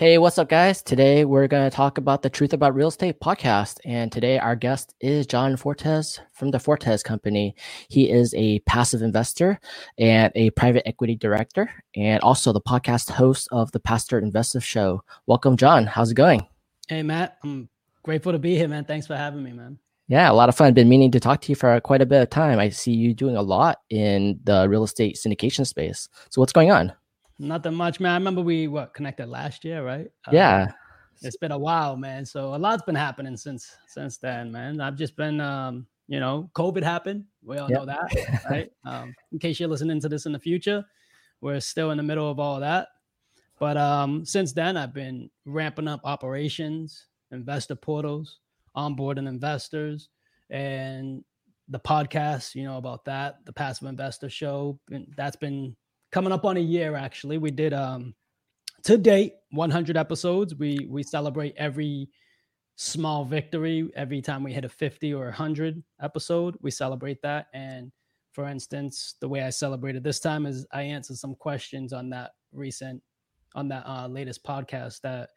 Hey, what's up, guys? Today we're going to talk about the Truth About Real Estate podcast. And today our guest is John Fortes from the Fortes Company. He is a passive investor and a private equity director, and also the podcast host of the Passive Investor Show. Welcome, John. How's it going? Hey, Matt. I'm grateful to be here, man. Thanks for having me, man. Yeah, a lot of fun. Been meaning to talk to you for quite a bit of time. I see you doing a lot in the real estate syndication space. So, what's going on? Nothing much, man. I remember we what connected last year, right? Yeah. Um, it's been a while, man. So a lot's been happening since since then, man. I've just been um, you know, COVID happened. We all yep. know that, right? um, in case you're listening to this in the future, we're still in the middle of all that. But um, since then, I've been ramping up operations, investor portals, onboarding investors, and the podcast, you know, about that, the passive investor show. That's been coming up on a year actually. We did um to date 100 episodes. We we celebrate every small victory every time we hit a 50 or 100 episode. We celebrate that and for instance, the way I celebrated this time is I answered some questions on that recent on that uh, latest podcast that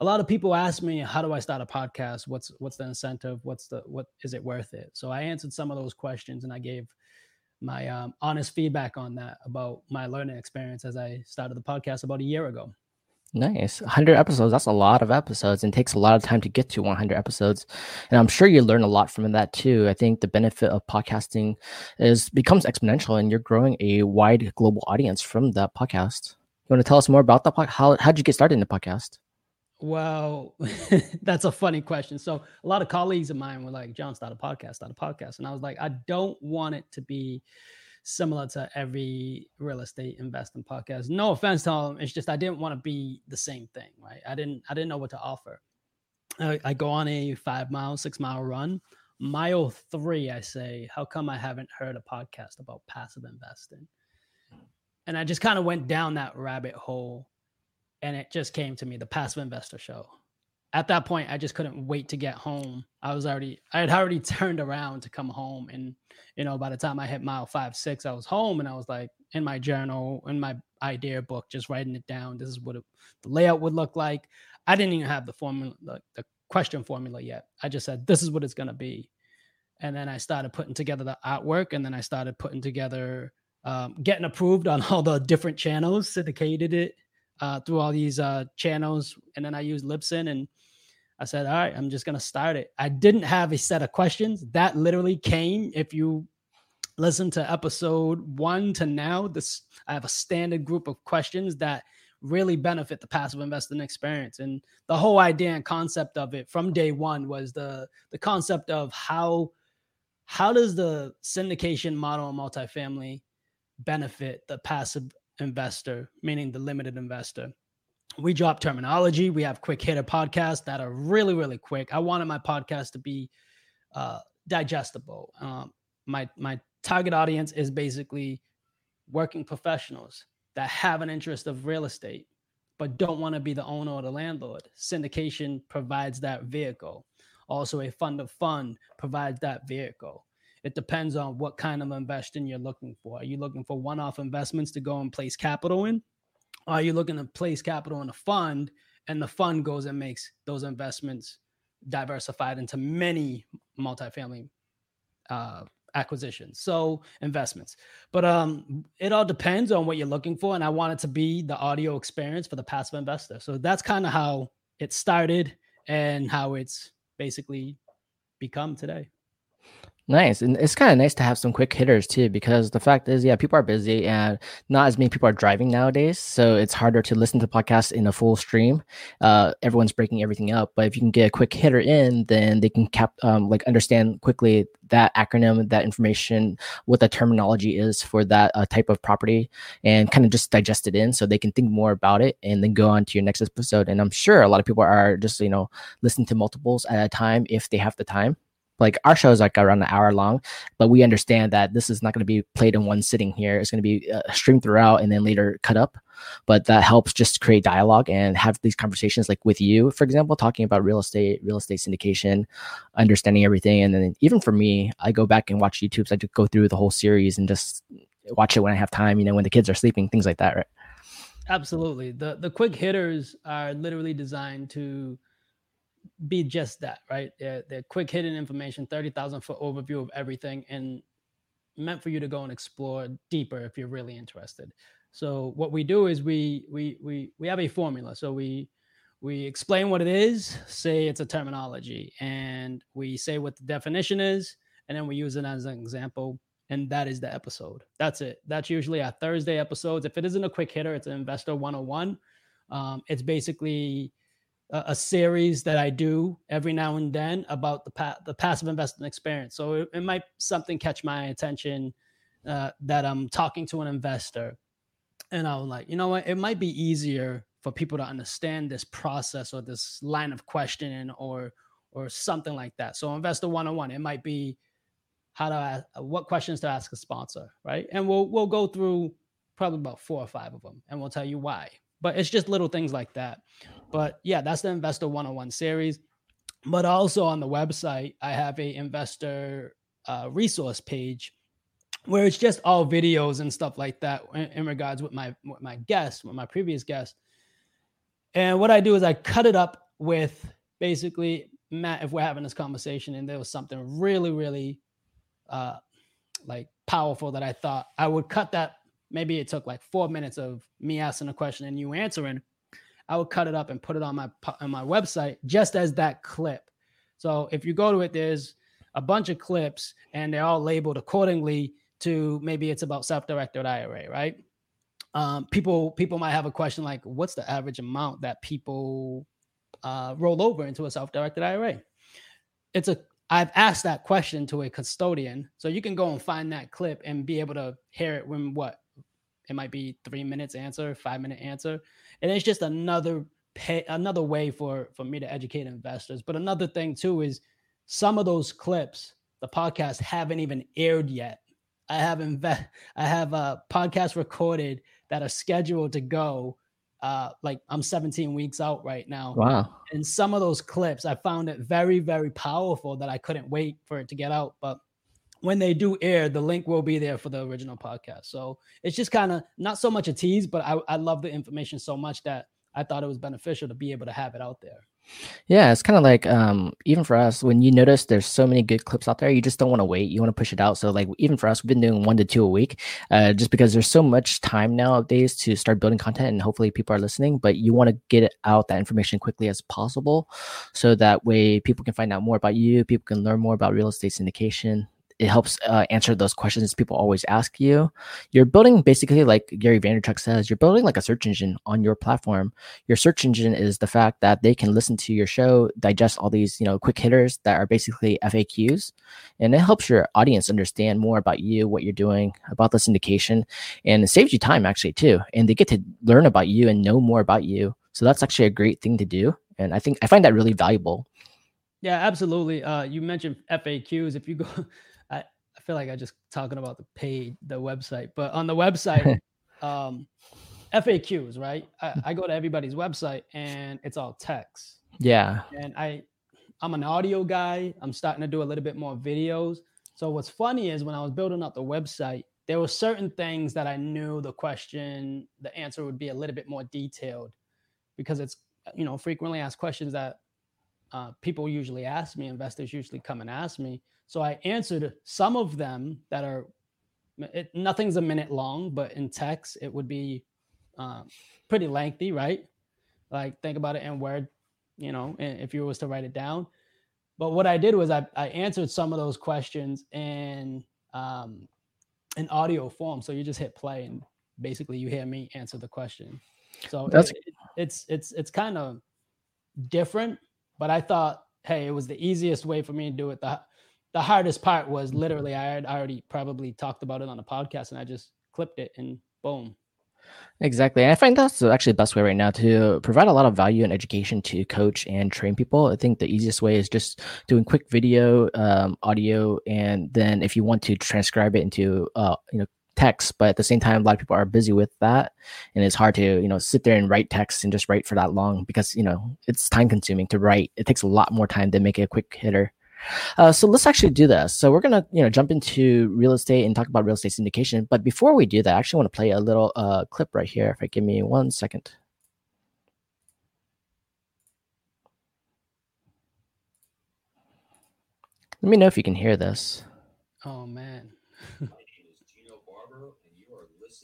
a lot of people ask me how do i start a podcast what's what's the incentive what's the what is it worth it so i answered some of those questions and i gave my um, honest feedback on that about my learning experience as I started the podcast about a year ago. Nice. 100 episodes. That's a lot of episodes and takes a lot of time to get to 100 episodes. And I'm sure you learn a lot from that too. I think the benefit of podcasting is becomes exponential and you're growing a wide global audience from that podcast. You want to tell us more about the podcast? How, how'd you get started in the podcast? Well, that's a funny question. So a lot of colleagues of mine were like, John, start a podcast, start a podcast. And I was like, I don't want it to be similar to every real estate investing podcast. No offense to them. It's just I didn't want to be the same thing, right? I didn't I didn't know what to offer. I, I go on a five mile, six mile run. Mile three, I say, how come I haven't heard a podcast about passive investing? And I just kind of went down that rabbit hole and it just came to me the passive investor show. At that point i just couldn't wait to get home. I was already i had already turned around to come home and you know by the time i hit mile five six i was home and i was like in my journal in my idea book just writing it down. This is what it, the layout would look like. I didn't even have the formula the, the question formula yet. I just said this is what it's going to be. And then i started putting together the artwork and then i started putting together um, getting approved on all the different channels syndicated it uh, through all these uh, channels, and then I used Libsyn, and I said, "All right, I'm just gonna start it." I didn't have a set of questions that literally came. If you listen to episode one to now, this I have a standard group of questions that really benefit the passive investing experience. And the whole idea and concept of it from day one was the the concept of how how does the syndication model in multifamily benefit the passive investor, meaning the limited investor. We drop terminology. We have quick hitter podcasts that are really, really quick. I wanted my podcast to be uh, digestible. Um, my my target audience is basically working professionals that have an interest of real estate but don't want to be the owner or the landlord. Syndication provides that vehicle. Also, a fund of fund provides that vehicle. It depends on what kind of investing you're looking for. Are you looking for one off investments to go and place capital in? Are you looking to place capital in a fund and the fund goes and makes those investments diversified into many multifamily uh, acquisitions so investments but um it all depends on what you're looking for and i want it to be the audio experience for the passive investor so that's kind of how it started and how it's basically become today Nice. And it's kind of nice to have some quick hitters too, because the fact is, yeah, people are busy and not as many people are driving nowadays. So it's harder to listen to podcasts in a full stream. Uh, everyone's breaking everything up. But if you can get a quick hitter in, then they can cap, um, like understand quickly that acronym, that information, what the terminology is for that uh, type of property and kind of just digest it in so they can think more about it and then go on to your next episode. And I'm sure a lot of people are just, you know, listening to multiples at a time if they have the time like our show is like around an hour long but we understand that this is not going to be played in one sitting here. It's going to be uh, streamed throughout and then later cut up. But that helps just create dialogue and have these conversations like with you for example talking about real estate real estate syndication understanding everything. And then even for me i go back and watch youtube so i just go through the whole series and just watch it when i have time you know when the kids are sleeping things like that right? Absolutely. The the quick hitters are literally designed to be just that, right? They're, they're quick hidden information, 30,000 foot overview of everything, and meant for you to go and explore deeper if you're really interested. So what we do is we we we we have a formula. So we we explain what it is, say it's a terminology, and we say what the definition is, and then we use it as an example and that is the episode. That's it. That's usually our Thursday episodes. If it isn't a quick hitter, it's an Investor 101. Um, it's basically a, a, series that I do every now and then about the pa- the passive investment experience. So it, it might something catch my attention uh, that I'm talking to an investor, and I'm like, you know what? It might be easier for people to understand this process or this line of questioning or or something like that. So Investor 101, it might be how to ask, what questions to ask a sponsor, right? And we'll we'll go through probably about four or five of them, and we'll tell you why. But it's just little things like that. But yeah, that's the Investor 101 series. But also on the website, I have a investor uh, resource page where it's just all videos and stuff like that in, in regards with my with my guests, with my previous guests. And what I do is I cut it up with basically Matt, if we're having this conversation and there was something really, really uh, like powerful that I thought I would cut that. Maybe it took like four minutes of me asking a question and you answering. I would cut it up and put it on my on my website just as that clip. So if you go to it, there's a bunch of clips and they're all labeled accordingly to maybe it's about self-directed IRA, right? Um, people people might have a question like, what's the average amount that people uh, roll over into a self-directed IRA? It's a I've asked that question to a custodian. So you can go and find that clip and be able to hear it when what? It might be three minutes answer, five minute answer. And it's just another pay, another way for for me to educate investors. But another thing too is some of those clips, the podcast haven't even aired yet. I have inve- I have a podcast recorded that are scheduled to go uh, like I'm 17 weeks out right now. Wow. And some of those clips, I found it very, very powerful that I couldn't wait for it to get out. But when they do air, the link will be there for the original podcast. So it's just kind of not so much a tease, but I, I love the information so much that I thought it was beneficial to be able to have it out there. Yeah, it's kind of like um, even for us, when you notice there's so many good clips out there, you just don't want to wait. You want to push it out. So, like, even for us, we've been doing one to two a week, uh, just because there's so much time nowadays to start building content, and hopefully people are listening. But you want to get out that information quickly as possible, so that way people can find out more about you, people can learn more about real estate syndication, it helps uh, answer those questions people always ask you. You're building basically, like Gary Vaynerchuk says, you're building like a search engine on your platform. Your search engine is the fact that they can listen to your show, digest all these, you know, quick hitters that are basically FAQs, and it helps your audience understand more about you, what you're doing, about the syndication, and it saves you time actually too. And they get to learn about you and know more about you. So that's actually a great thing to do, and I think I find that really valuable. Yeah, absolutely. Uh, you mentioned FAQs. If you go feel like I just talking about the page, the website, but on the website, um, FAQs, right? I, I go to everybody's website and it's all text. Yeah. And I, I'm an audio guy. I'm starting to do a little bit more videos. So what's funny is when I was building up the website, there were certain things that I knew the question, the answer would be a little bit more detailed because it's, you know, frequently asked questions that uh, people usually ask me, investors usually come and ask me. So I answered some of them that are it, nothing's a minute long, but in text it would be uh, pretty lengthy, right? Like think about it in Word, you know, if you was to write it down. But what I did was I, I answered some of those questions in um, in audio form. So you just hit play and basically you hear me answer the question. So That's... It, it's it's it's kind of different, but I thought, hey, it was the easiest way for me to do it. The the hardest part was literally I had already probably talked about it on a podcast and I just clipped it and boom. Exactly. And I find that's actually the best way right now to provide a lot of value and education to coach and train people. I think the easiest way is just doing quick video, um, audio, and then if you want to transcribe it into, uh, you know, text but at the same time a lot of people are busy with that and it's hard to you know sit there and write text and just write for that long because you know it's time consuming to write it takes a lot more time than make it a quick hitter Uh, so let's actually do this. So we're gonna, you know, jump into real estate and talk about real estate syndication. But before we do that, I actually want to play a little uh, clip right here. If I give me one second. Let me know if you can hear this. Oh man.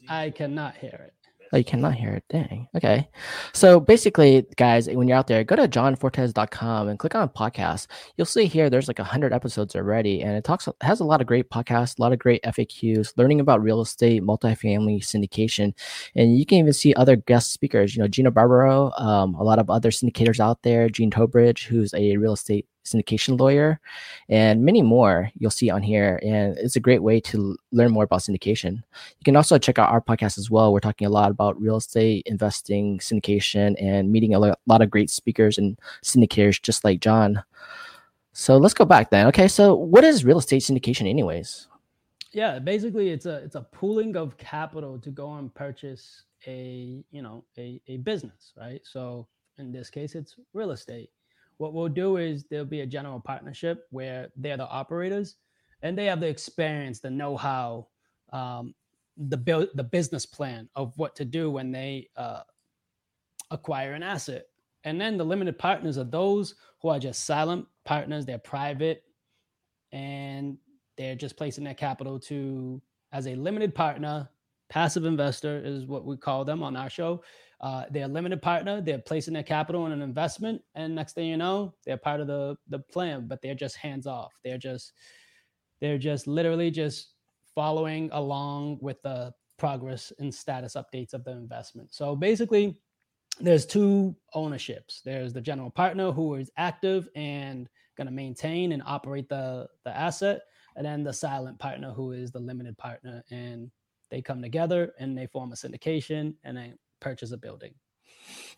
I cannot hear it. Oh, you cannot hear it. Dang. Okay. So basically, guys, when you're out there, go to johnfortes.com and click on podcast. You'll see here there's like 100 episodes already, and it talks has a lot of great podcasts, a lot of great FAQs, learning about real estate, multifamily syndication, and you can even see other guest speakers. You know, Gino Barbaro, um, a lot of other syndicators out there, Gene Trowbridge, who's a real estate syndication lawyer, and many more you'll see on here. And it's a great way to learn more about syndication. You can also check out our podcast as well. We're talking a lot about real estate, investing, syndication, and meeting a lot of great speakers and syndicators just like John. So let's go back then. Okay, so what is real estate syndication, anyways? Yeah, basically it's a it's a pooling of capital to go and purchase a you know a, a business, right? So in this case, it's real estate what we'll do is there'll be a general partnership where they're the operators and they have the experience, the know-how, um, the build, the business plan of what to do when they uh, acquire an asset. And then the limited partners are those who are just silent partners. They're private, and they're just placing their capital to as a limited partner. Passive investor is what we call them on our show. Uh, they're a limited partner. They're placing their capital in an investment, and next thing you know, they're part of the the plan. But they're just hands off. They're just they're just literally just following along with the progress and status updates of the investment. So basically, there's two ownerships. There's the general partner who is active and going to maintain and operate the the asset, and then the silent partner who is the limited partner and they come together and they form a syndication and then purchase a building.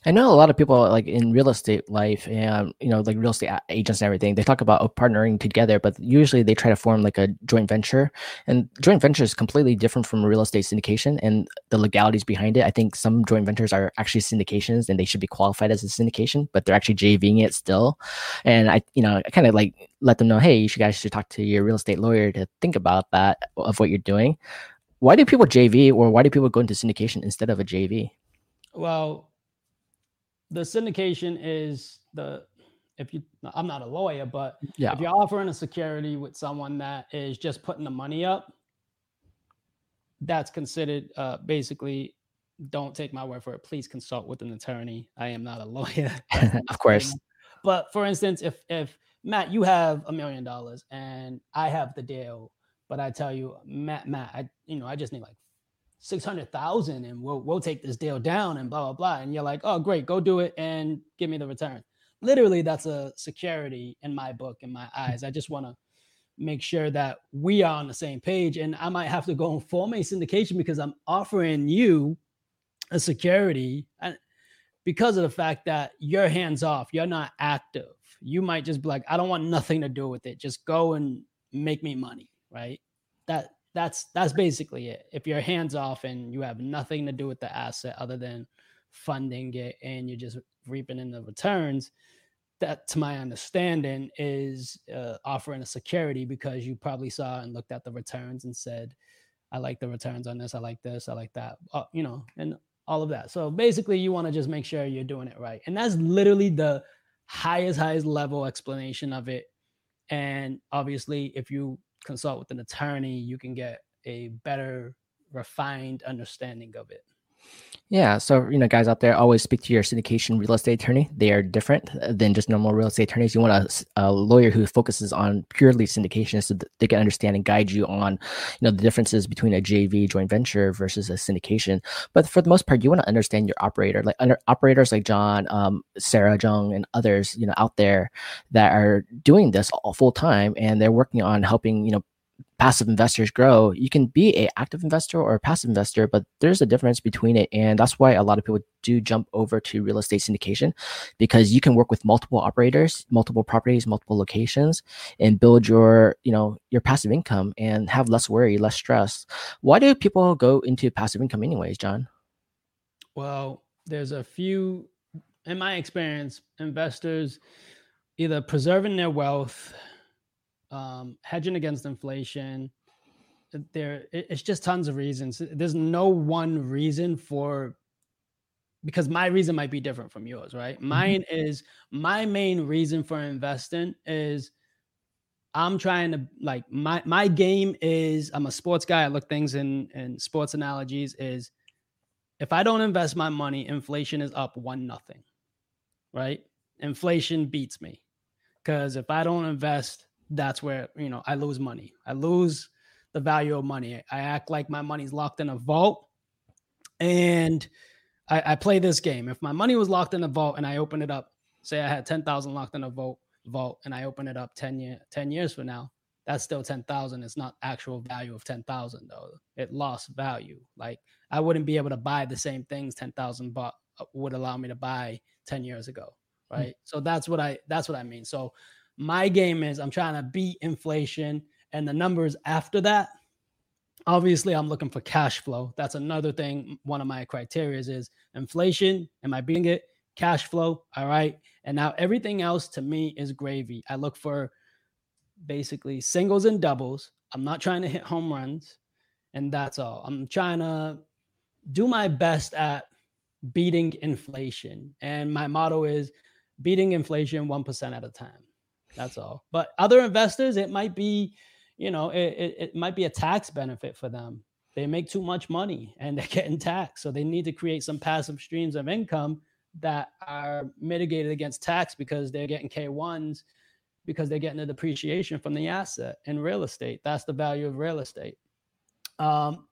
I know a lot of people like in real estate life and you know like real estate agents and everything. They talk about oh, partnering together, but usually they try to form like a joint venture. And joint venture is completely different from real estate syndication and the legalities behind it. I think some joint ventures are actually syndications and they should be qualified as a syndication, but they're actually JVing it still. And I, you know, I kind of like let them know, hey, you guys should talk to your real estate lawyer to think about that of what you're doing. Why do people JV or why do people go into syndication instead of a JV? Well, the syndication is the if you I'm not a lawyer, but yeah. if you're offering a security with someone that is just putting the money up, that's considered uh, basically don't take my word for it. Please consult with an attorney. I am not a lawyer. of course. But for instance, if if Matt, you have a million dollars and I have the deal, but I tell you, Matt, Matt, I you know, I just need like 600,000 and we'll, we'll take this deal down and blah, blah, blah. And you're like, oh, great, go do it and give me the return. Literally, that's a security in my book, in my eyes. I just want to make sure that we are on the same page. And I might have to go and form a syndication because I'm offering you a security and because of the fact that you're hands off, you're not active. You might just be like, I don't want nothing to do with it. Just go and make me money, right? That that's that's basically it. If you're hands off and you have nothing to do with the asset other than funding it and you're just reaping in the returns, that to my understanding is uh, offering a security because you probably saw and looked at the returns and said, I like the returns on this, I like this, I like that, uh, you know, and all of that. So basically, you want to just make sure you're doing it right, and that's literally the highest highest level explanation of it. And obviously, if you consult with an attorney, you can get a better refined understanding of it. Yeah. So, you know, guys out there, always speak to your syndication real estate attorney. They are different than just normal real estate attorneys. You want a, a lawyer who focuses on purely syndication so that they can understand and guide you on, you know, the differences between a JV joint venture versus a syndication. But for the most part, you want to understand your operator, like under operators like John, um, Sarah Jung, and others, you know, out there that are doing this all full time and they're working on helping, you know, passive investors grow, you can be a active investor or a passive investor, but there's a difference between it. And that's why a lot of people do jump over to real estate syndication because you can work with multiple operators, multiple properties, multiple locations and build your, you know, your passive income and have less worry, less stress. Why do people go into passive income anyways, John? Well, there's a few in my experience, investors either preserving their wealth um, hedging against inflation. There, it's just tons of reasons. There's no one reason for because my reason might be different from yours, right? Mm-hmm. Mine is my main reason for investing is I'm trying to like my my game is I'm a sports guy. I look things in in sports analogies is if I don't invest my money, inflation is up one nothing. Right? Inflation beats me. Cuz if I don't invest, that's where, you know, I lose money. I lose the value of money. I act like my money's locked in a vault and I, I play this game. If my money was locked in a vault and I open it up, say I had 10,000 locked in a vault, vault and I open it up 10 year 10 years from now, that's still 10,000. It's not actual value of 10,000 though. It lost value. Like I wouldn't be able to buy the same things 10,000 but uh, would allow me to buy 10 years ago, hmm. right? Mm-hmm. So that's what I that's what I mean. So my game is I'm trying to beat inflation and the numbers after that obviously i'm looking for cash flow that's another thing one of my criteria is inflation am i beating it cash flow all right and now everything else to me is gravy. I look for basically singles and doubles. I'm not trying to hit home runs, and that's all. I'm trying to do my best at beating inflation. And my motto is beating inflation 1% at a time. That's all. But other investors, it might be, you know, it, it, it might be a tax benefit for them. They make too much money and they're getting taxed. So they need to create some passive streams of income that are mitigated against tax because they're getting K1s because they're getting the depreciation from the asset in real estate. That's the value of real estate. Um,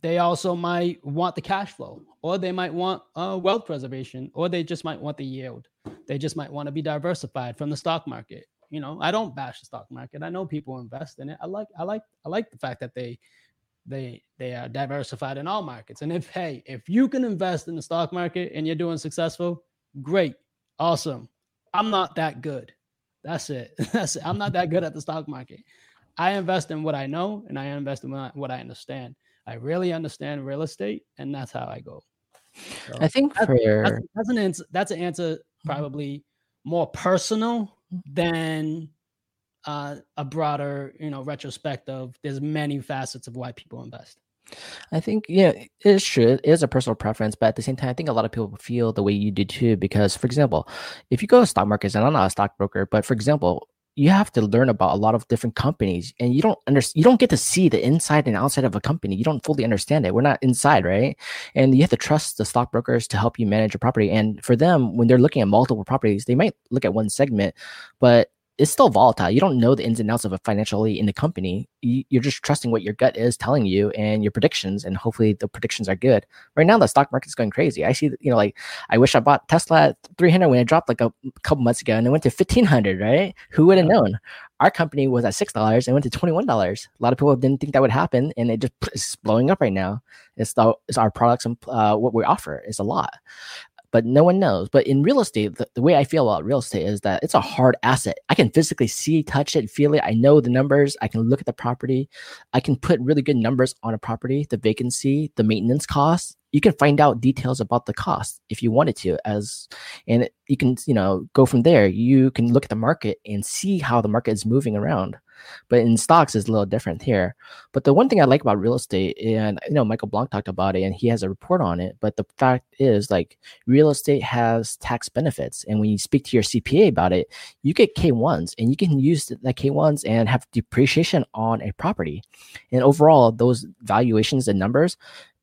they also might want the cash flow, or they might want uh, wealth preservation, or they just might want the yield. They just might want to be diversified from the stock market. You know, I don't bash the stock market. I know people invest in it. I like, I like, I like the fact that they they they are diversified in all markets. And if hey, if you can invest in the stock market and you're doing successful, great, awesome. I'm not that good. That's it. That's it. I'm not that good at the stock market. I invest in what I know and I invest in what I understand. I really understand real estate, and that's how I go. So I think that's, for that's, that's an answer. That's an answer probably more personal than uh, a broader, you know, retrospective. There's many facets of why people invest. I think yeah, it's true. It is a personal preference, but at the same time, I think a lot of people feel the way you do too. Because, for example, if you go to stock markets, and I'm not a stockbroker, but for example, you have to learn about a lot of different companies, and you don't understand. You don't get to see the inside and outside of a company. You don't fully understand it. We're not inside, right? And you have to trust the stockbrokers to help you manage your property. And for them, when they're looking at multiple properties, they might look at one segment, but it's still volatile. You don't know the ins and outs of it financially in the company. You're just trusting what your gut is telling you and your predictions, and hopefully the predictions are good. Right now, the stock market's going crazy. I see, you know, like I wish I bought Tesla at 300 when it dropped like a couple months ago, and it went to 1500. Right? Who would have known? Our company was at six dollars and went to 21 dollars. A lot of people didn't think that would happen, and it just is blowing up right now. It's the it's our products and uh, what we offer is a lot but no one knows. But in real estate, the, the, way I feel about real estate is that it's a hard asset. I can physically see, touch it, feel it. I know the numbers. I can look at the property. I can put really good numbers on a property, the vacancy, the maintenance costs. You can find out details about the cost if you wanted to, as and you can, you know, go from there. You can look at the market and see how the market is moving around. But in stocks, it's a little different here. But the one thing I like about real estate, and you know, Michael Blank talked about it, and he has a report on it. But the fact is, like, real estate has tax benefits, and when you speak to your CPA about it, you get K ones, and you can use that K ones and have depreciation on a property. And overall, those valuations and numbers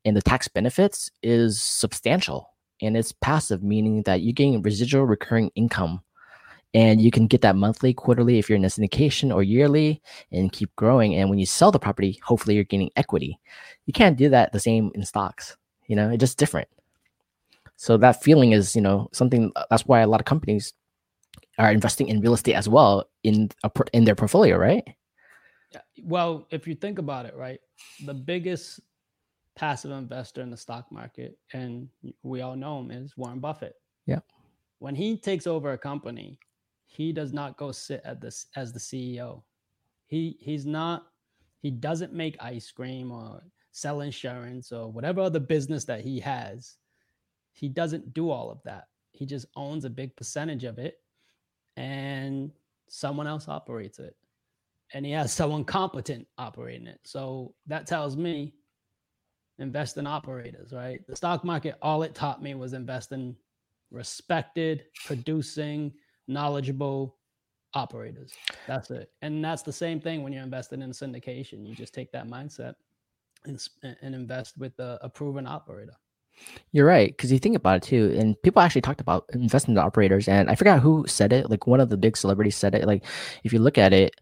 and the tax benefits is substantial and it's passive meaning that you're getting residual recurring income and you can get that monthly quarterly if you're in a syndication or yearly and keep growing. And when you sell the property hopefully you're gaining equity. You can't do that the same in stocks you know it's just different. So that feeling is you know something uh, that's why a lot of companies are investing in real estate as well in a, in their portfolio right? Well if you think about it right the biggest passive investor in the stock market and we all know him is warren buffett. Yeah. When he takes over a company he does not go sit at this as the CEO. He he's not he doesn't make ice cream or sell insurance or whatever other business that he has. He doesn't do all of that. He just owns a big percentage of it and someone else operates it. and he has someone competent operating it. So that tells me invest in operators, right? The stock market, all it taught me was invest in respected, producing, knowledgeable operators. That's it. And that's the same thing when you're investing in syndication. You just take that mindset and, and invest with a, a proven operator. You're right, because you think about it too, and people actually talked about investing in operators, and I forgot who said it. Like one of the big celebrities said it. Like if you look at it,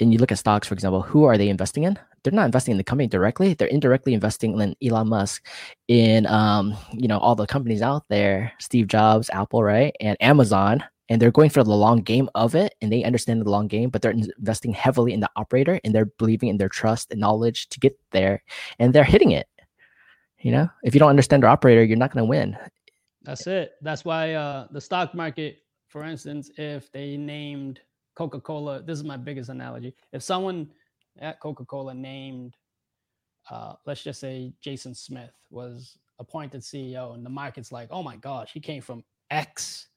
and you look at stocks, for example, who are they investing in? They're not investing in the company directly. They're indirectly investing in Elon Musk, in um, you know, all the companies out there, Steve Jobs, Apple, right, and Amazon, and they're going for the long game of it, and they understand the long game, but they're investing heavily in the operator, and they're believing in their trust and knowledge to get there, and they're hitting it. You know, if you don't understand the operator, you're not going to win. That's it. That's why uh, the stock market, for instance, if they named Coca Cola, this is my biggest analogy. If someone at Coca Cola named, uh, let's just say Jason Smith was appointed CEO, and the market's like, oh my gosh, he came from X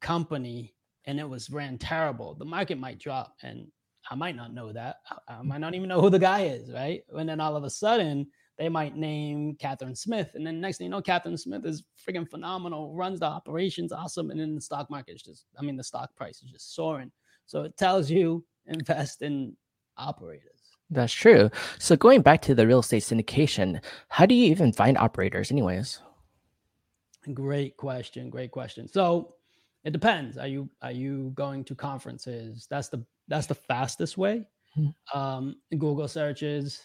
company and it was ran terrible, the market might drop. And I might not know that. I might not even know who the guy is, right? And then all of a sudden, they might name Catherine Smith. And then next thing you know, Catherine Smith is freaking phenomenal, runs the operations awesome. And then the stock market is just, I mean, the stock price is just soaring. So it tells you invest in operators. That's true. So going back to the real estate syndication, how do you even find operators, anyways? Great question. Great question. So it depends. Are you are you going to conferences? That's the that's the fastest way. Mm-hmm. Um, Google searches,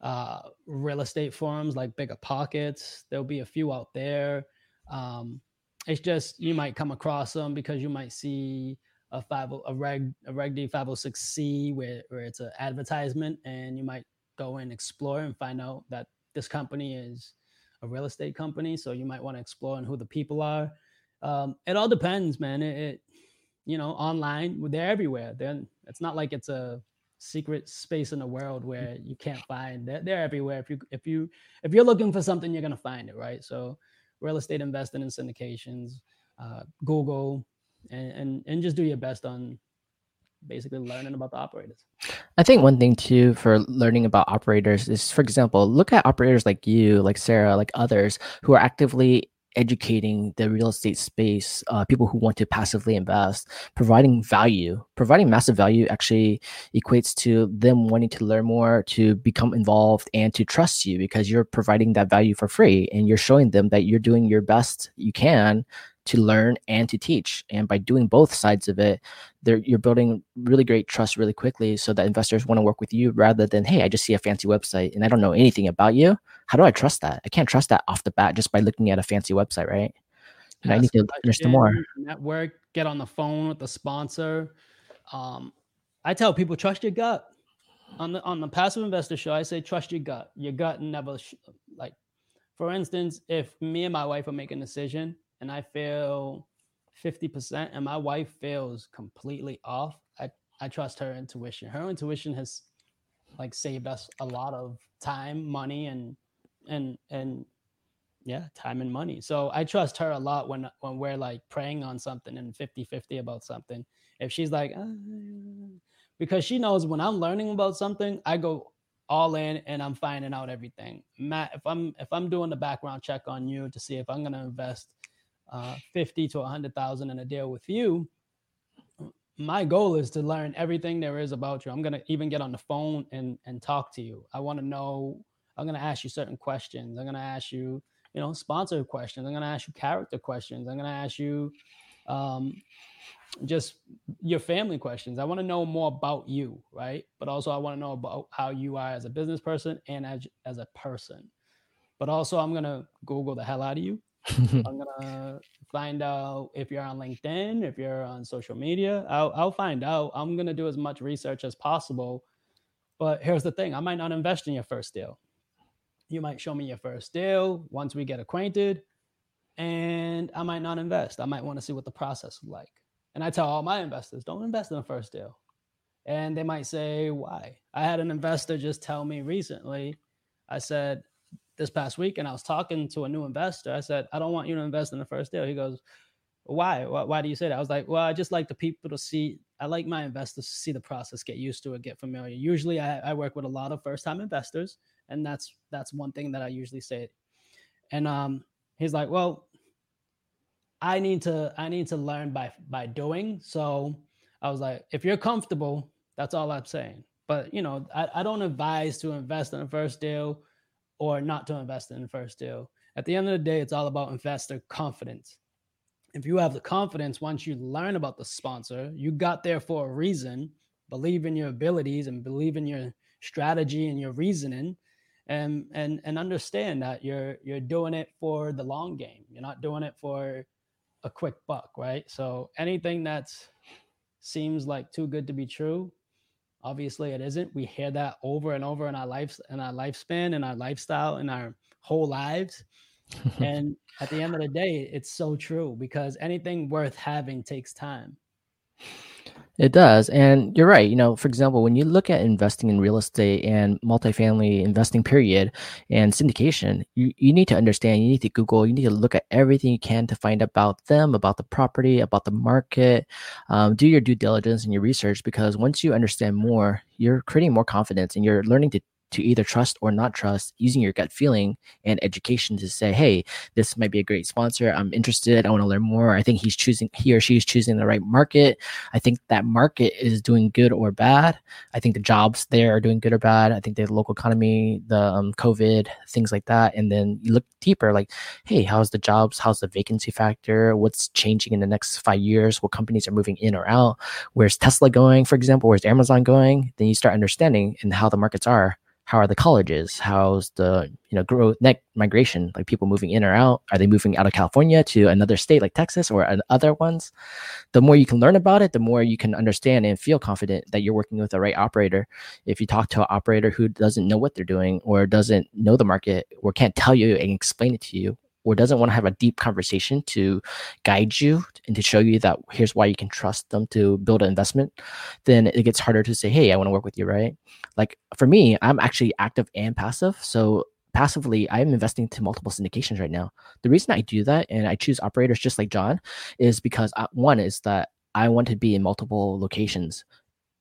uh, real estate forums like Bigger Pockets. There'll be a few out there. Um, it's just you might come across them because you might see a five a reg a reg D 506c where, where it's an advertisement and you might go and explore and find out that this company is a real estate company so you might want to explore and who the people are um, it all depends man. It, it, you know online they're everywhere. Then it's not like it's a secret space in the world where you can't find they're, they're everywhere. If you if you if you're looking for something you're going to find it right? So real estate investing in syndications uh, google and, and and just do your best on basically learning about the operators. I think one thing too for learning about operators is, for example, look at operators like you, like Sarah, like others who are actively educating the real estate space, uh, people who want to passively invest, providing value, providing massive value actually equates to them wanting to learn more, to become involved, and to trust you because you're providing that value for free and you're showing them that you're doing your best you can to learn and to teach. And by doing both sides of it, you're building really great trust really quickly so that investors want to work with you rather than, hey, I just see a fancy website and I don't know anything about you. How do I trust that? I can't trust that off the bat just by looking at a fancy website, right? And I need to understand more. Network, get on the phone with the sponsor. Um, I tell people trust your gut. On the on the passive investor show, I say trust your gut. Your gut never sh- like, for instance, if me and my wife are making a decision and I feel 50% and my wife feels completely off, I, I trust her intuition. Her intuition has like saved us a lot of time, money, and and and yeah, time and money. So I trust her a lot when when we're like praying on something and 50-50 about something. If she's like, uh, because she knows when I'm learning about something, I go all in and I'm finding out everything. Matt, if I'm if I'm doing the background check on you to see if I'm gonna invest uh, 50 to 100,000 in a deal with you, my goal is to learn everything there is about you. I'm going to even get on the phone and, and talk to you. I want to know, I'm going to ask you certain questions. I'm going to ask you, you know, sponsor questions. I'm going to ask you character questions. I'm going to ask you um, just your family questions. I want to know more about you, right? But also, I want to know about how you are as a business person and as, as a person. But also, I'm going to Google the hell out of you. I'm gonna find out if you're on LinkedIn, if you're on social media. I'll, I'll find out. I'm gonna do as much research as possible. But here's the thing: I might not invest in your first deal. You might show me your first deal once we get acquainted, and I might not invest. I might want to see what the process is like. And I tell all my investors, don't invest in the first deal. And they might say, why? I had an investor just tell me recently. I said, this past week and I was talking to a new investor. I said, I don't want you to invest in the first deal. He goes, why? why? Why do you say that? I was like, well, I just like the people to see. I like my investors to see the process, get used to it, get familiar. Usually, I, I work with a lot of first-time investors, and that's that's one thing that I usually say. And um, he's like, well, I need to I need to learn by by doing. So I was like, if you're comfortable, that's all I'm saying. But you know, I, I don't advise to invest in the first deal or not to invest in the first deal. At the end of the day, it's all about investor confidence if you have the confidence once you learn about the sponsor, you got there for a reason, believe in your abilities and believe in your strategy and your reasoning and and and understand that you're you're doing it for the long game. You're not doing it for a quick buck, right? So anything that seems like too good to be true, obviously it isn't. We hear that over and over in our lives in our lifespan, in our lifestyle, in our whole lives and at the end of the day, it's so true because anything worth having takes time. It does. And you're right. You know, for example, when you look at investing in real estate and multifamily investing period and syndication, you, you need to understand, you need to Google, you need to look at everything you can to find about them, about the property, about the market. Um, do your due diligence and your research because once you understand more, you're creating more confidence and you're learning to to either trust or not trust using your gut feeling and education to say, hey, this might be a great sponsor. I'm interested. I want to learn more. I think he's choosing, he or she is choosing the right market. I think that market is doing good or bad. I think the jobs there are doing good or bad. I think the local economy, the um, COVID, things like that. And then you look deeper like, hey, how's the jobs? How's the vacancy factor? What's changing in the next five years? What companies are moving in or out? Where's Tesla going, for example? Where's Amazon going? Then you start understanding and how the markets are how are the colleges? How's the you know growth net migration? Like people moving in or out? Are they moving out of california to another state like texas or other ones? The more you can learn about it the more you can understand and feel confident that you're working with the right operator. If you talk to an operator who doesn't know what they're doing or doesn't know the market or can't tell you and explain it to you or doesn't want to have a deep conversation to guide you and to show you that here's why you can trust them to build an investment, then it gets harder to say, hey, I want to work with you, right? Like for me, I'm actually active and passive. So passively, I'm investing to multiple syndications right now. The reason I do that and I choose operators just like John is because I, uh, one is that I want to be in multiple locations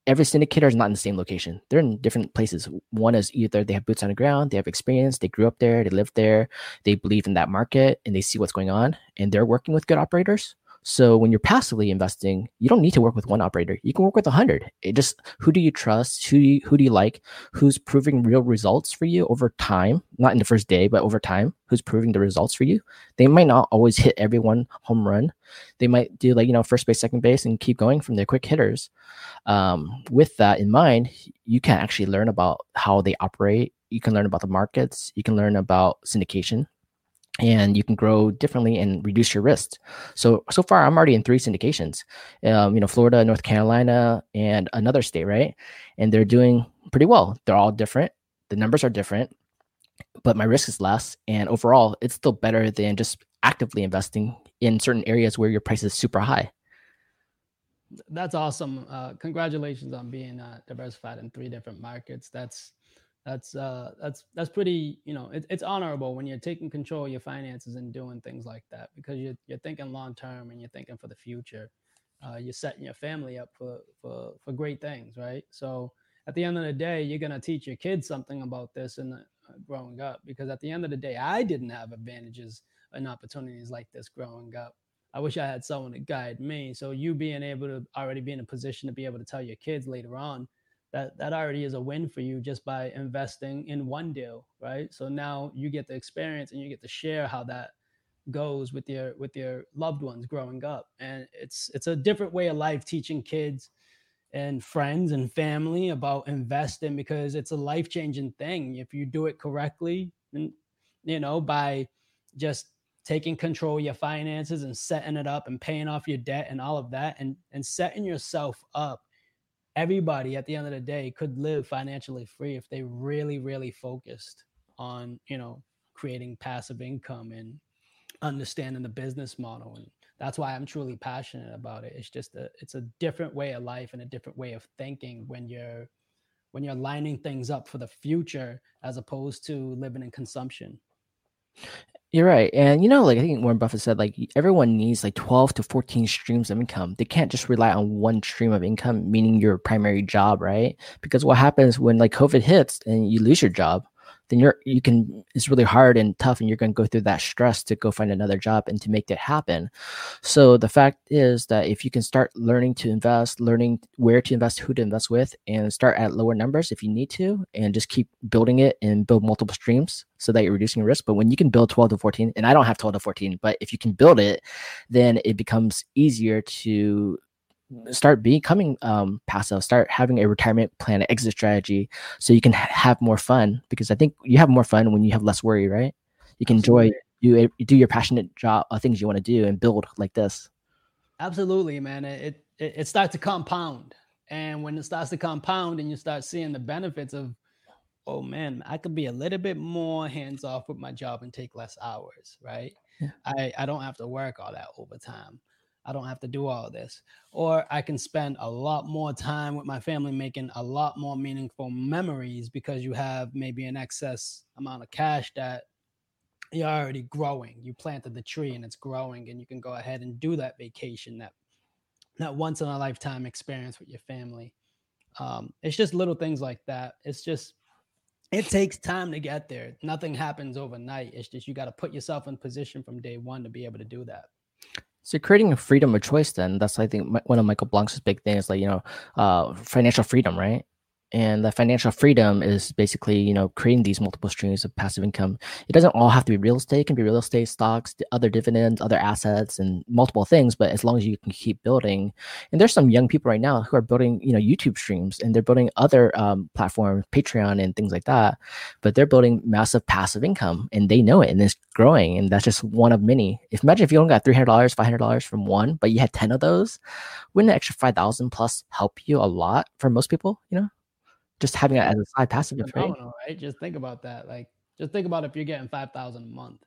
every syndicator is not in the same location. They're in different places. One is either they have boots on the ground, they have experience, they grew up there, they live there, they believe in that market, and they see what's going on, and they're working with good operators. So when you're passively investing, you don't need to work with one operator. You can work with a hundred. It just who do you trust? Who do you, who do you like? Who's proving real results for you over time? Not in the first day, but over time. Who's proving the results for you? They might not always hit everyone home run. They might do like you know first base, second base, and keep going from their quick hitters. Um, with that in mind, you can actually learn about how they operate. You can learn about the markets. You can learn about syndication and you can grow differently and reduce your risk. So so far, I'm already in three syndications. Um, you know, Florida, North Carolina, and another state, right? And they're doing pretty well. They're all different. The numbers are different, but my risk is less, and overall, it's still better than just actively investing in certain areas where your price is super high. That's awesome. Uh, congratulations on being uh, diversified in three different markets. That's that's uh that's that's pretty you know it, it's honorable when you're taking control of your finances and doing things like that because you're, you're thinking long term and you're thinking for the future. Uh, you're setting your family up for, for for great things right? So at the end of the day you're going to teach your kids something about this and uh, growing up because at the end of the day i didn't have advantages and opportunities like this growing up. I wish i had someone to guide me. So you being able to already be in a position to be able to tell your kids later on that that already is a win for you just by investing in one deal right? So now you get the experience and you get to share how that goes with your with your loved ones growing up. And it's it's a different way of life teaching kids and friends and family about investing because it's a life changing thing. If you do it correctly and you know by just taking control of your finances and setting it up and paying off your debt and all of that and and setting yourself up everybody at the end of the day could live financially free if they really really focused on you know creating passive income and understanding the business model and that's why i'm truly passionate about it. It's just a it's a different way of life and a different way of thinking when you're when you're lining things up for the future as opposed to living in consumption You're right. And you know, like I think Warren Buffett said, like everyone needs like 12 to 14 streams of income. They can't just rely on one stream of income, meaning your primary job, right? Because what happens when like COVID hits and you lose your job, then you're you can it's really hard and tough and you're going to go through that stress to go find another job and to make that happen. So the fact is that if you can start learning to invest learning where to invest who to invest with and start at lower numbers if you need to and just keep building it and build multiple streams so that you're reducing risk. But when you can build 12 to 14 and i don't have 12 to 14 but if you can build it then it becomes easier to start becoming um, passive start having a retirement plan an exit strategy so you can ha- have more fun because i think you have more fun when you have less worry right you can enjoy you do your passionate job uh, things you want to do and build like this Absolutely, man. It, it it starts to compound, and when it starts to compound, and you start seeing the benefits of, oh man, I could be a little bit more hands off with my job and take less hours, right? Yeah. I I don't have to work all that overtime. I don't have to do all this. Or I can spend a lot more time with my family making a lot more meaningful memories because you have maybe an excess amount of cash that you're already growing. You planted the tree and it's growing, and you can go ahead and do that vacation, that that once in a lifetime experience with your family. Um, it's just little things like that. It's just it takes time to get there. Nothing happens overnight. It's just you got to put yourself in position from day one to be able to do that. So creating a freedom of choice, then that's I think one of Michael Blank's big things, like you know, uh, financial freedom, right? And the financial freedom is basically you know creating these multiple streams of passive income. It doesn't all have to be real estate. It can be real estate stocks other dividends other assets and multiple things but as long as you can keep building. And there's some young people right now who are building you know youtube streams and they're building other um, platforms patreon and things like that but they're building massive passive income and they know it and it's growing and that's just one of many. If imagine if you only got $300 $500 from one but you had 10 of those wouldn't an extra 5000 plus help you a lot for most people you know just having it as a side passive right? right? Just think about that. Like, just think about if you're getting five thousand a month,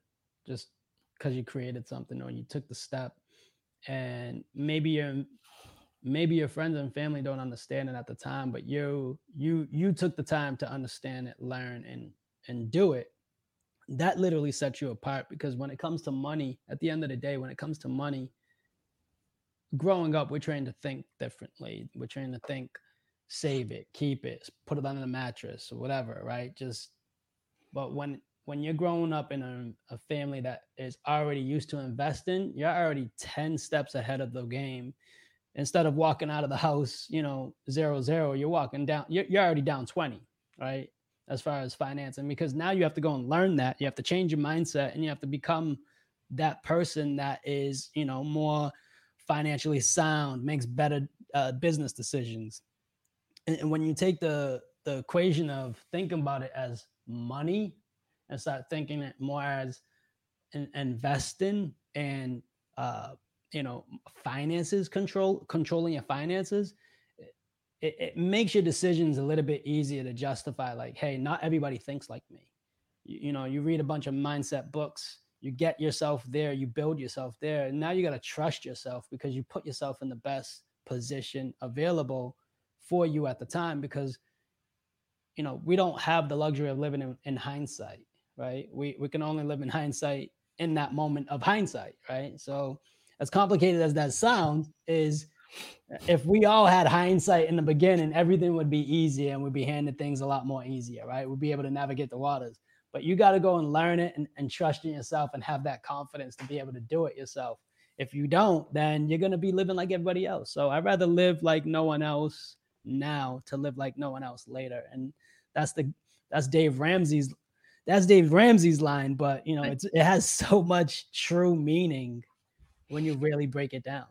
just because you created something or you took the step, and maybe your maybe your friends and family don't understand it at the time, but you you you took the time to understand it, learn, and and do it. That literally sets you apart because when it comes to money, at the end of the day, when it comes to money, growing up, we're trained to think differently. We're trained to think save it, keep it, put it under the mattress or whatever, right? Just but when when you're growing up in a, a family that is already used to investing, you're already 10 steps ahead of the game. Instead of walking out of the house, you know, zero zero, you're walking down, you're, you're already down 20, right? As far as financing, because now you have to go and learn that. You have to change your mindset and you have to become that person that is, you know, more financially sound, makes better uh, business decisions and when you take the the equation of thinking about it as money and start thinking it more as in, investing and uh you know finances control controlling your finances it, it makes your decisions a little bit easier to justify like hey not everybody thinks like me. You, you know you read a bunch of mindset books you get yourself there you build yourself there and now you got to trust yourself because you put yourself in the best position available for you at the time because you know we don't have the luxury of living in, in hindsight right? We we can only live in hindsight in that moment of hindsight right? So as complicated as that sounds is if we all had hindsight in the beginning everything would be easier and we'd be handed things a lot more easier right? We'd be able to navigate the waters. But you got to go and learn it and, and trust in yourself and have that confidence to be able to do it yourself. If you don't then you're going to be living like everybody else. So i'd rather live like no one else now to live like no one else later. And that's the that's Dave Ramsey's that's Dave Ramsey's line, but you know, it's it has so much true meaning when you really break it down.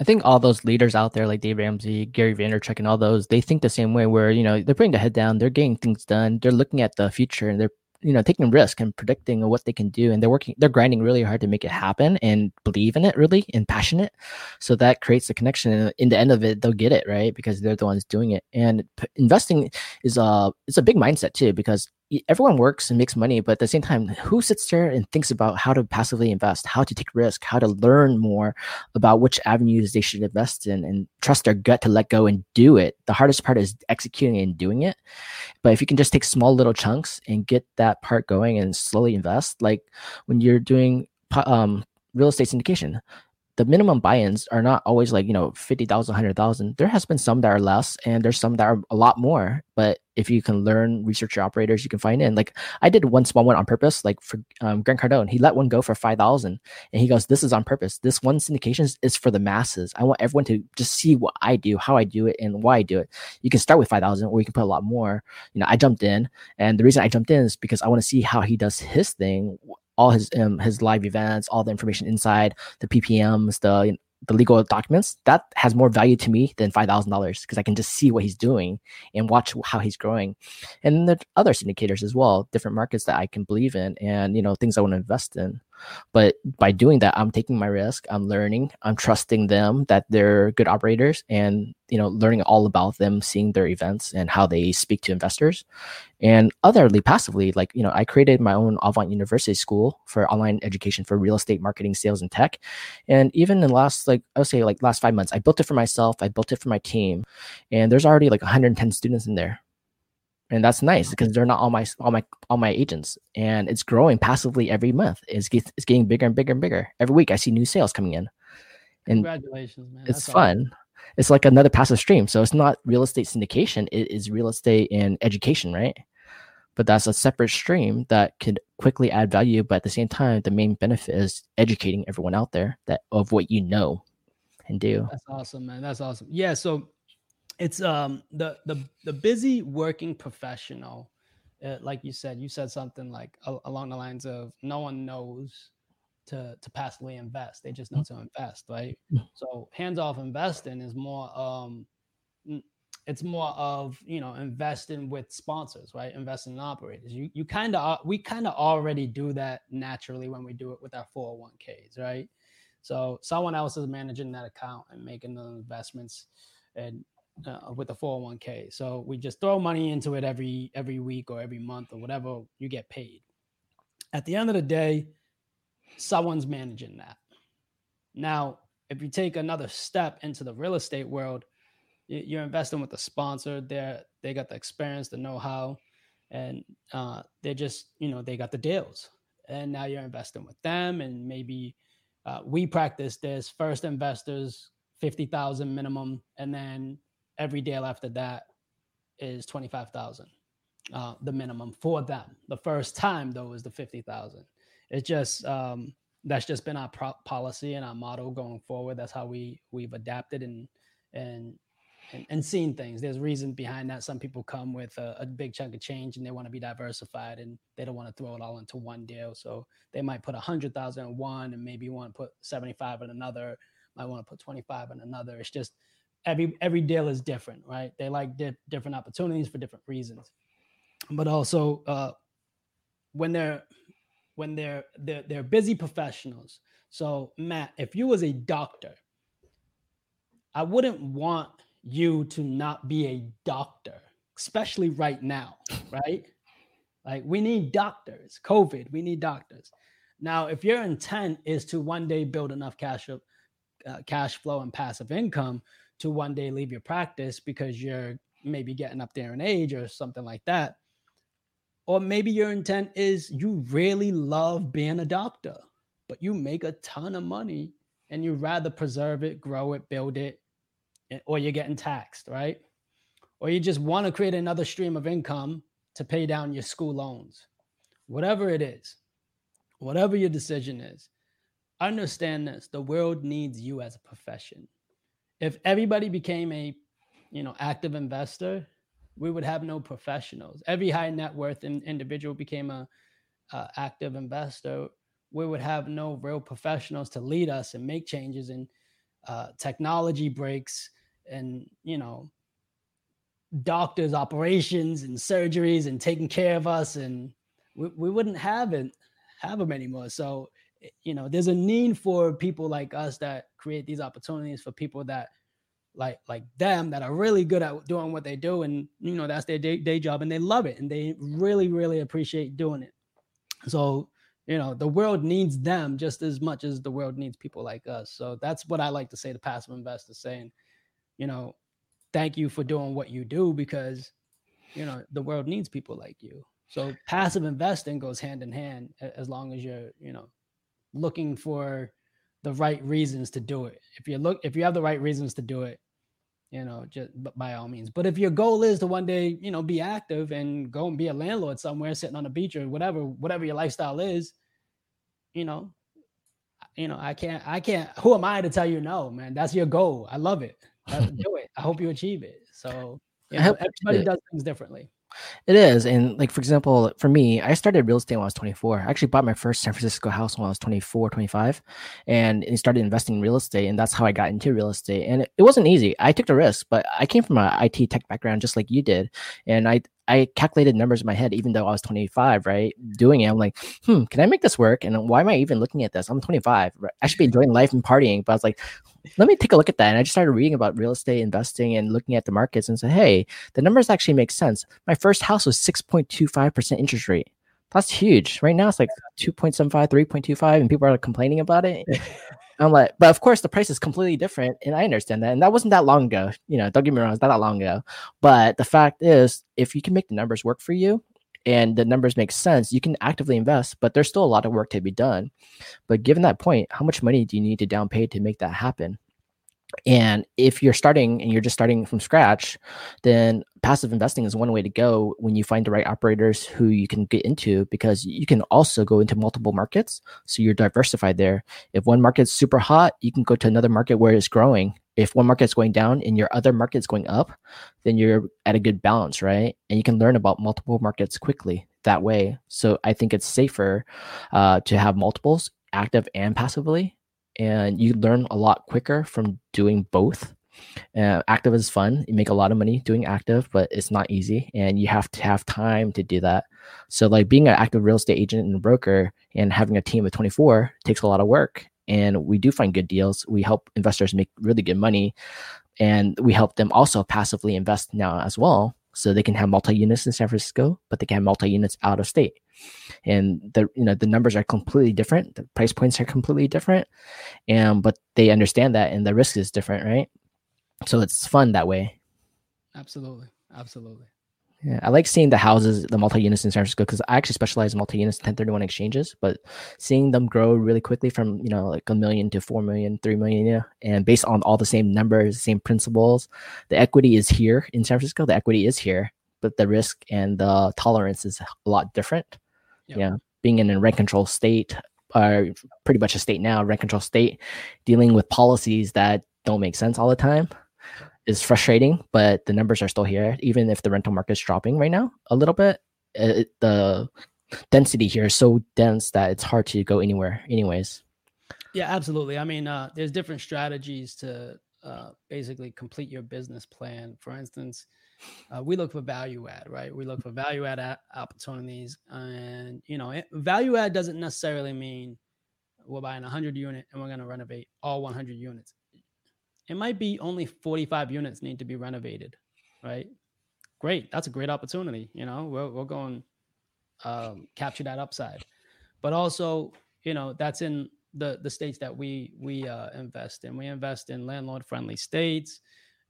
I think all those leaders out there, like Dave Ramsey, Gary Vaynerchuk, and all those, they think the same way. Where you know they're putting their head down, they're getting things done, they're looking at the future, and they're you know taking risk and predicting what they can do and they're working they're grinding really hard to make it happen and believe in it really and passionate so that creates a connection and in the end of it they'll get it right? Because they're the ones doing it. And p- investing is a it's a big mindset too because everyone works and makes money, but at the same time, who sits there and thinks about how to passively invest, how to take risk, how to learn more about which avenues they should invest in and trust their gut to let go and do it? The hardest part is executing and doing it. But if you can just take small little chunks and get that part going and slowly invest, like when you're doing um, real estate syndication, the minimum buy-ins are not always like you know 50000 100000 there has been some that are less and there's some that are a lot more. But if you can learn research your operators you can find in. Like i did one small one on purpose like for um, grant cardone. He let one go for 5000 and he goes this is on purpose. This one syndication is for the masses. I want everyone to just see what i do how i do it and why i do it. You can start with 5000 or you can put a lot more. You know i jumped in and the reason i jumped in is because i want to see how he does his thing all his um, his live events, all the information inside the PPMs, the the legal documents, that has more value to me than five thousand dollars because I can just see what he's doing and watch how he's growing. And the other syndicators as well, different markets that I can believe in, and you know things I want to invest in. But by doing that, I'm taking my risk. I'm learning. I'm trusting them that they're good operators, and you know, learning all about them, seeing their events and how they speak to investors. And otherly, passively, like you know, I created my own Avant University school for online education for real estate marketing, sales, and tech. And even in the last, like I would say, like last five months, I built it for myself. I built it for my team, and there's already like 110 students in there and that's nice because they're not all my all my all my agents. And it's growing passively every month. It's, it's getting bigger and bigger and bigger. Every week i see new sales coming in. And congratulations man. it's that's fun. awesome. it's like another passive stream. So it's not real estate syndication. It is real estate and education right? But that's a separate stream that could quickly add value. But at the same time the main benefit is educating everyone out there that of what you know and do. That's awesome man. That's awesome. Yeah so it's um the the the busy working professional uh, like you said you said something like along the lines of no one knows to to passively invest. They just know mm-hmm. to invest right? So hands off investing is more um it's more of you know investing with sponsors right? Investing in operators. You you kind of we kind of already do that naturally when we do it with our 401ks right? So someone else is managing that account and making the investments and uh, with the 401k. So we just throw money into it every every week or every month or whatever you get paid. At the end of the day, someone's managing that. Now, if you take another step into the real estate world, you're investing with a sponsor. They they got the experience, the know-how, and uh, they just you know they got the deals. And now you're investing with them, and maybe uh, we practice this first investors fifty thousand minimum, and then every deal after that is 25,000 uh, the minimum for them. The first time though is the 50,000. It's just um, that's just been our pro- policy and our model going forward. That's how we we've adapted and and and, and seen things. There's reason behind that. Some people come with a, a big chunk of change and they want to be diversified and they don't want to throw it all into one deal. So they might put a hundred thousand in one and maybe want to put 75 in another. Might want to put 25 in another. It's just every every deal is different, right? They like di- different opportunities for different reasons, but also uh, when they're when they're they're they're busy professionals. So Matt, if you was a doctor, I wouldn't want you to not be a doctor, especially right now, right? Like we need doctors. COVID, we need doctors. Now, if your intent is to one day build enough cash uh, cash flow and passive income to one day leave your practice because you're maybe getting up there in age or something like that. Or maybe your intent is you really love being a doctor, but you make a ton of money and you'd rather preserve it, grow it, build it, eh, or you're getting taxed, right? Or you just want to create another stream of income to pay down your school loans. Whatever it is, whatever your decision is, understand this the world needs you as a profession if everybody became a you know active investor we would have no professionals. Every high net worth in, individual became a active investor. We would have no real professionals to lead us and make changes and uh, technology breaks and you know doctors operations and surgeries and taking care of us and we, we wouldn't have it have them anymore. So you know there's a need for people like us that create these opportunities for people that like like them that are really good at doing what they do and you know that's their day, day job and they love it and they really really appreciate doing it. So you know the world needs them just as much as the world needs people like us. So that's what i like to say to passive investors saying you know thank you for doing what you do because you know the world needs people like you. So passive investing goes hand in hand as long as you're you know looking for the right reasons to do it if you look if you have the right reasons to do it you know, just by all means. But if your goal is to one day, you know, be active and go and be a landlord somewhere, sitting on a beach or whatever, whatever your lifestyle is, you know, you know, I can't, I can't. Who am I to tell you no, man? That's your goal. I love it. do it. I hope you achieve it. So, you know, everybody does things differently. It is. And like, for example, for me, I started real estate when I was 24. I actually bought my first San Francisco house when I was 24, 25, and started investing in real estate. And that's how I got into real estate. And it, it wasn't easy. I took the risk, but I came from an IT tech background, just like you did. And I, I calculated numbers in my head, even though I was 25, right? Doing it, I'm like, hmm, can I make this work? And why am I even looking at this? I'm 25. I should be enjoying life and partying. But I was like, let me take a look at that. And I just started reading about real estate investing and looking at the markets and said, hey, the numbers actually make sense. My first house was 6.25% interest rate. That's huge. Right now it's like 2.75, 3.25, and people are complaining about it. I'm like, but of course the price is completely different, and I understand that. And that wasn't that long ago. You know, don't get me wrong, it's not that long ago. But the fact is, if you can make the numbers work for you and the numbers make sense, you can actively invest, but there's still a lot of work to be done. But given that point, how much money do you need to down pay to make that happen? And if you're starting and you're just starting from scratch, then passive investing is one way to go when you find the right operators who you can get into because you can also go into multiple markets. So you're diversified there. If one market's super hot, you can go to another market where it's growing. If one market's going down and your other market's going up, then you're at a good balance, right? And you can learn about multiple markets quickly that way. So I think it's safer uh, to have multiples active and passively and you learn a lot quicker from doing both. Uh, active is fun. You make a lot of money doing active, but it's not easy, and you have to have time to do that. So, like being an active real estate agent and broker and having a team of 24 takes a lot of work. And we do find good deals. We help investors make really good money, and we help them also passively invest now as well so they can have multi units in San Francisco, but they can have multi units out of state. And the you know the numbers are completely different. The price points are completely different, and but they understand that, and the risk is different, right? So it's fun that way. Absolutely, absolutely. Yeah, I like seeing the houses, the multi units in San Francisco because I actually specialize in multi units, 1031 exchanges, but seeing them grow really quickly from, you know, like a million to 4 million, 3 million, yeah, and based on all the same numbers, same principles, the equity is here in San Francisco. The equity is here, but the risk and the tolerance is a lot different. Yep. Yeah. Being in a rent control state, or pretty much a state now, rent control state, dealing with policies that don't make sense all the time is frustrating, but the numbers are still here. Even if the rental market is dropping right now a little bit, it, the density here is so dense that it's hard to go anywhere, anyways. Yeah, absolutely. I mean, uh, there's different strategies to uh, basically complete your business plan. For instance, uh, we look for value add, right? We look for value add opportunities, and you know, it, value add doesn't necessarily mean we're buying a 100 unit and we're going to renovate all 100 units it might be only 45 units need to be renovated, right? Great. That's a great opportunity. You know, we're, we're going um, capture that upside. But also, you know, that's in the the states that we we uh, invest in. We invest in landlord friendly states,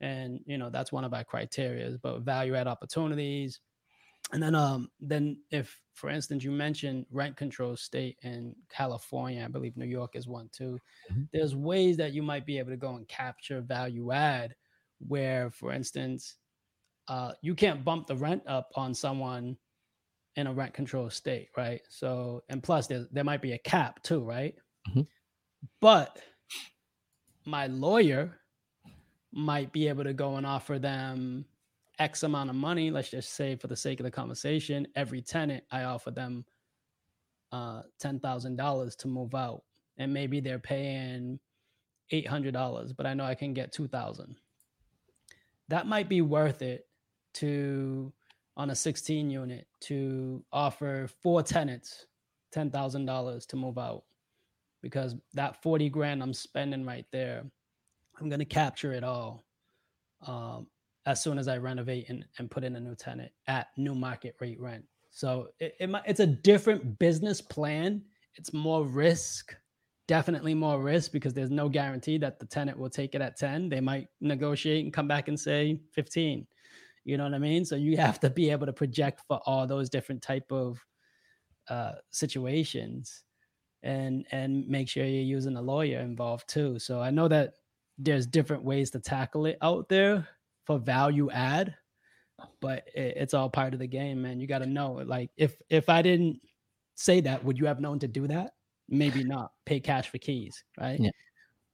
and you know that's one of our criterias. But value add opportunities, and then um then if for instance you mentioned rent control state in california i believe new york is one too mm-hmm. there's ways that you might be able to go and capture value add where for instance uh you can't bump the rent up on someone in a rent control state right so and plus there, there might be a cap too right mm-hmm. but my lawyer might be able to go and offer them X amount of money, let's just say for the sake of the conversation, every tenant, I offer them uh, $10,000 to move out. And maybe they're paying $800, but I know I can get 2000 That might be worth it to, on a 16 unit, to offer four tenants $10,000 to move out. Because that 40 grand I'm spending right there, I'm going to capture it all. Um, as soon as I renovate and, and put in a new tenant at new market rate rent. So it, it it's a different business plan. It's more risk, definitely more risk because there's no guarantee that the tenant will take it at 10. They might negotiate and come back and say 15. You know what I mean? So you have to be able to project for all those different type of uh, situations and and make sure you're using a lawyer involved too. So I know that there's different ways to tackle it out there for value add, but it, it's all part of the game, man. You got to know. Like if if I didn't say that, would you have known to do that? Maybe not. Pay cash for keys, right? Yeah.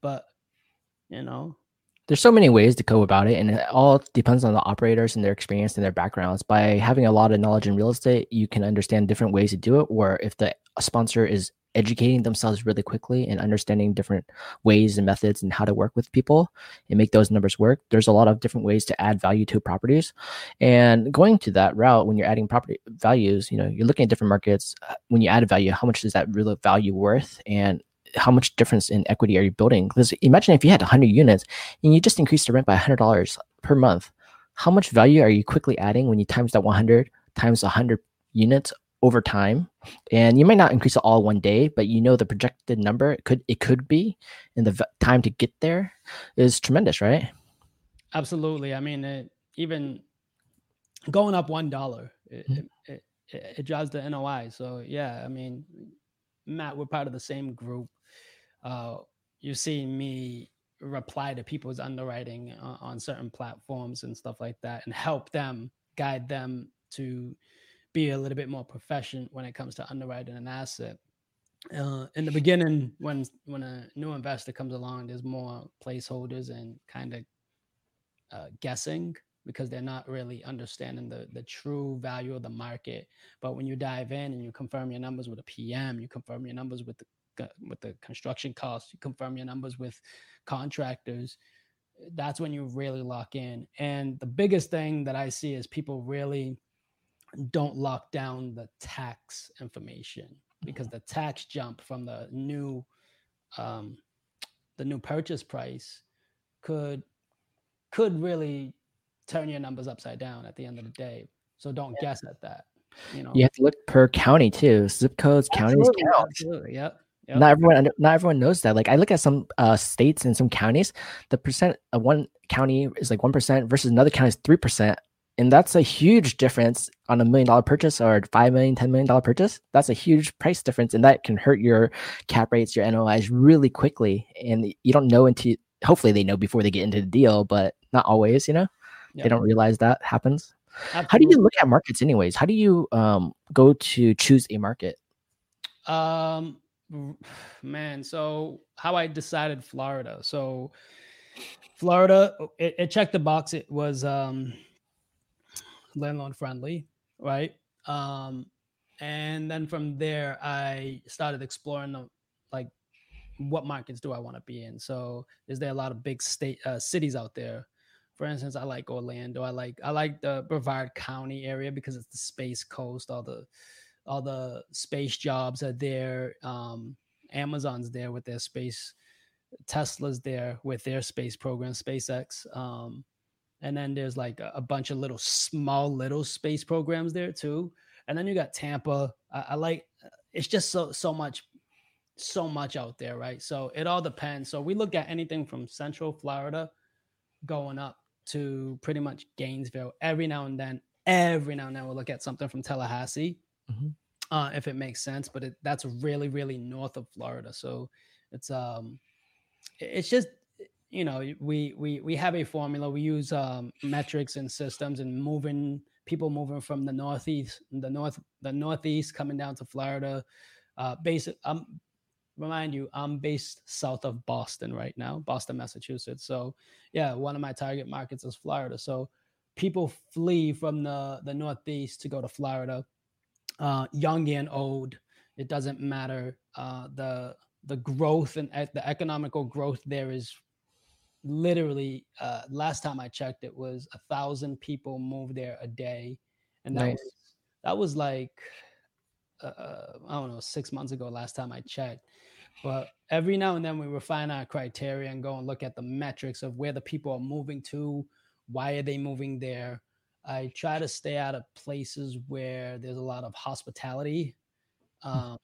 But you know, there's so many ways to go about it and it all depends on the operators and their experience and their backgrounds by having a lot of knowledge in real estate you can understand different ways to do it Where if the sponsor is educating themselves really quickly and understanding different ways and methods and how to work with people and make those numbers work. There's a lot of different ways to add value to properties. And going to that route, when you're adding property values, you know, you're looking at different markets. Uh, when you add value, how much is that real value worth? And how much difference in equity are you building? Because imagine if you had 100 units and you just increased the rent by $100 per month, how much value are you quickly adding when you times that 100 times 100 units over time and you might not increase it all one day but you know the projected number it could it could be and the v- time to get there is tremendous right? Absolutely. I mean it, even going up one dollar it, mm-hmm. it, it, it, drives the noi so yeah i mean matt we're part of the same group. Uh you see me reply to people's underwriting uh, on certain platforms and stuff like that and help them guide them to be a little bit more proficient when it comes to underwriting an asset. Uh, in the beginning, when when a new investor comes along, there's more placeholders and kind of uh, guessing because they're not really understanding the the true value of the market. But when you dive in and you confirm your numbers with a PM, you confirm your numbers with the with the construction costs, you confirm your numbers with contractors. That's when you really lock in. And the biggest thing that I see is people really don't lock down the tax information because mm-hmm. the tax jump from the new um, the new purchase price could could really turn your numbers upside down at the end of the day. So don't yeah. guess at that. You know, you have to look per county too. Zip codes, counties, count. Absolutely, yep. Yep. Not everyone, not everyone knows that. Like I look at some uh, states and some counties, the percent of one county is like one percent versus another county is three percent and that's a huge difference on a million dollar purchase or five million, ten million dollar purchase. That's a huge price difference, and that can hurt your cap rates, your NOIs really quickly. And you don't know until hopefully they know before they get into the deal, but not always. You know, yep. they don't realize that happens. Absolutely. How do you look at markets, anyways? How do you um, go to choose a market? Um, man, so how I decided Florida. So Florida, it, it checked the box. It was um landlord friendly, right? Um, and then from there, I started exploring the, like what markets do I want to be in. So is there a lot of big state uh, cities out there? For instance, I like Orlando. I like I like the Brevard County area because it's the space coast. All the all the space jobs are there. Um, Amazon's there with their space. Tesla's there with their space program, SpaceX. Um, and then there's like a, a, bunch of little small little space programs there too. And then you got tampa. I, I, like it's just so so much so much out there right? So it all depends. So we look at anything from central florida going up to pretty much gainesville. Every now and then every now and then we'll look at something from tallahassee mm-hmm. uh, if it makes sense but it, that's really really north of florida. So it's um it's just you know we we we have a formula. We use um, metrics and systems and moving people moving from the northeast the north the northeast coming down to florida. Uh basic um remind you i'm based south of boston right now boston massachusetts. So yeah one of my target markets is florida. So people flee from the the northeast to go to florida. Uh young and old it doesn't matter. Uh the the growth and the economical growth there is literally uh, last time I checked, it was a thousand people move there a day, and that nice. was that was like uh, uh, I don't know six months ago. Last time I checked, but every now and then we refine our criteria and go and look at the metrics of where the people are moving to, why are they moving there? I try to stay out of places where there's a lot of hospitality. Hmm. Um,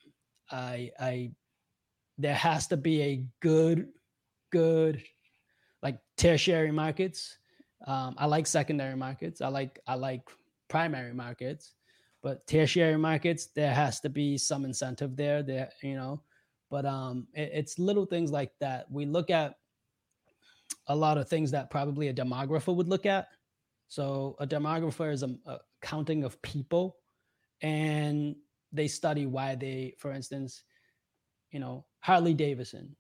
I, I, there has to be a good, good, like tertiary markets. Um, I like secondary markets. I like, I like primary markets, but tertiary markets, there has to be some incentive there. There, you know, but um, it, it's little things like that. We look at a lot of things that probably a demographer would look at. So a demographer is a, a counting of people, and they study why they, for instance, you know, Harley Davidson,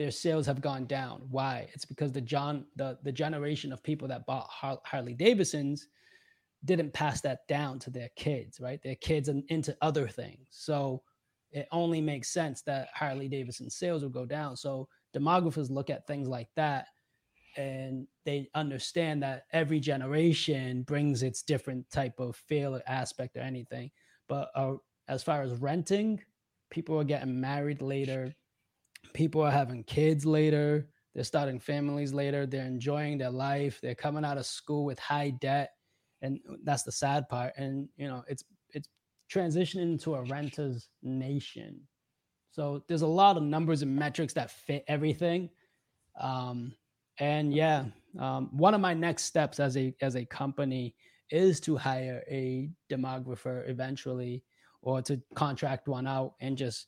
their sales have gone down. Why? It's because the John the the generation of people that bought Har- Harley Davidsons didn't pass that down to their kids, right? Their kids and into other things. So it only makes sense that Harley Davidson sales will go down. So demographers look at things like that and they understand that every generation brings its different type of feel or aspect or anything. But uh, as far as renting, people are getting married later, people are having kids later, they're starting families later, they're enjoying their life, they're coming out of school with high debt, and that's the sad part. And you know, it's it's transitioning into a renter's nation. So there's a lot of numbers and metrics that fit everything. Um, and yeah, um, one of my next steps as a as a company is to hire a demographer eventually, or to contract one out and just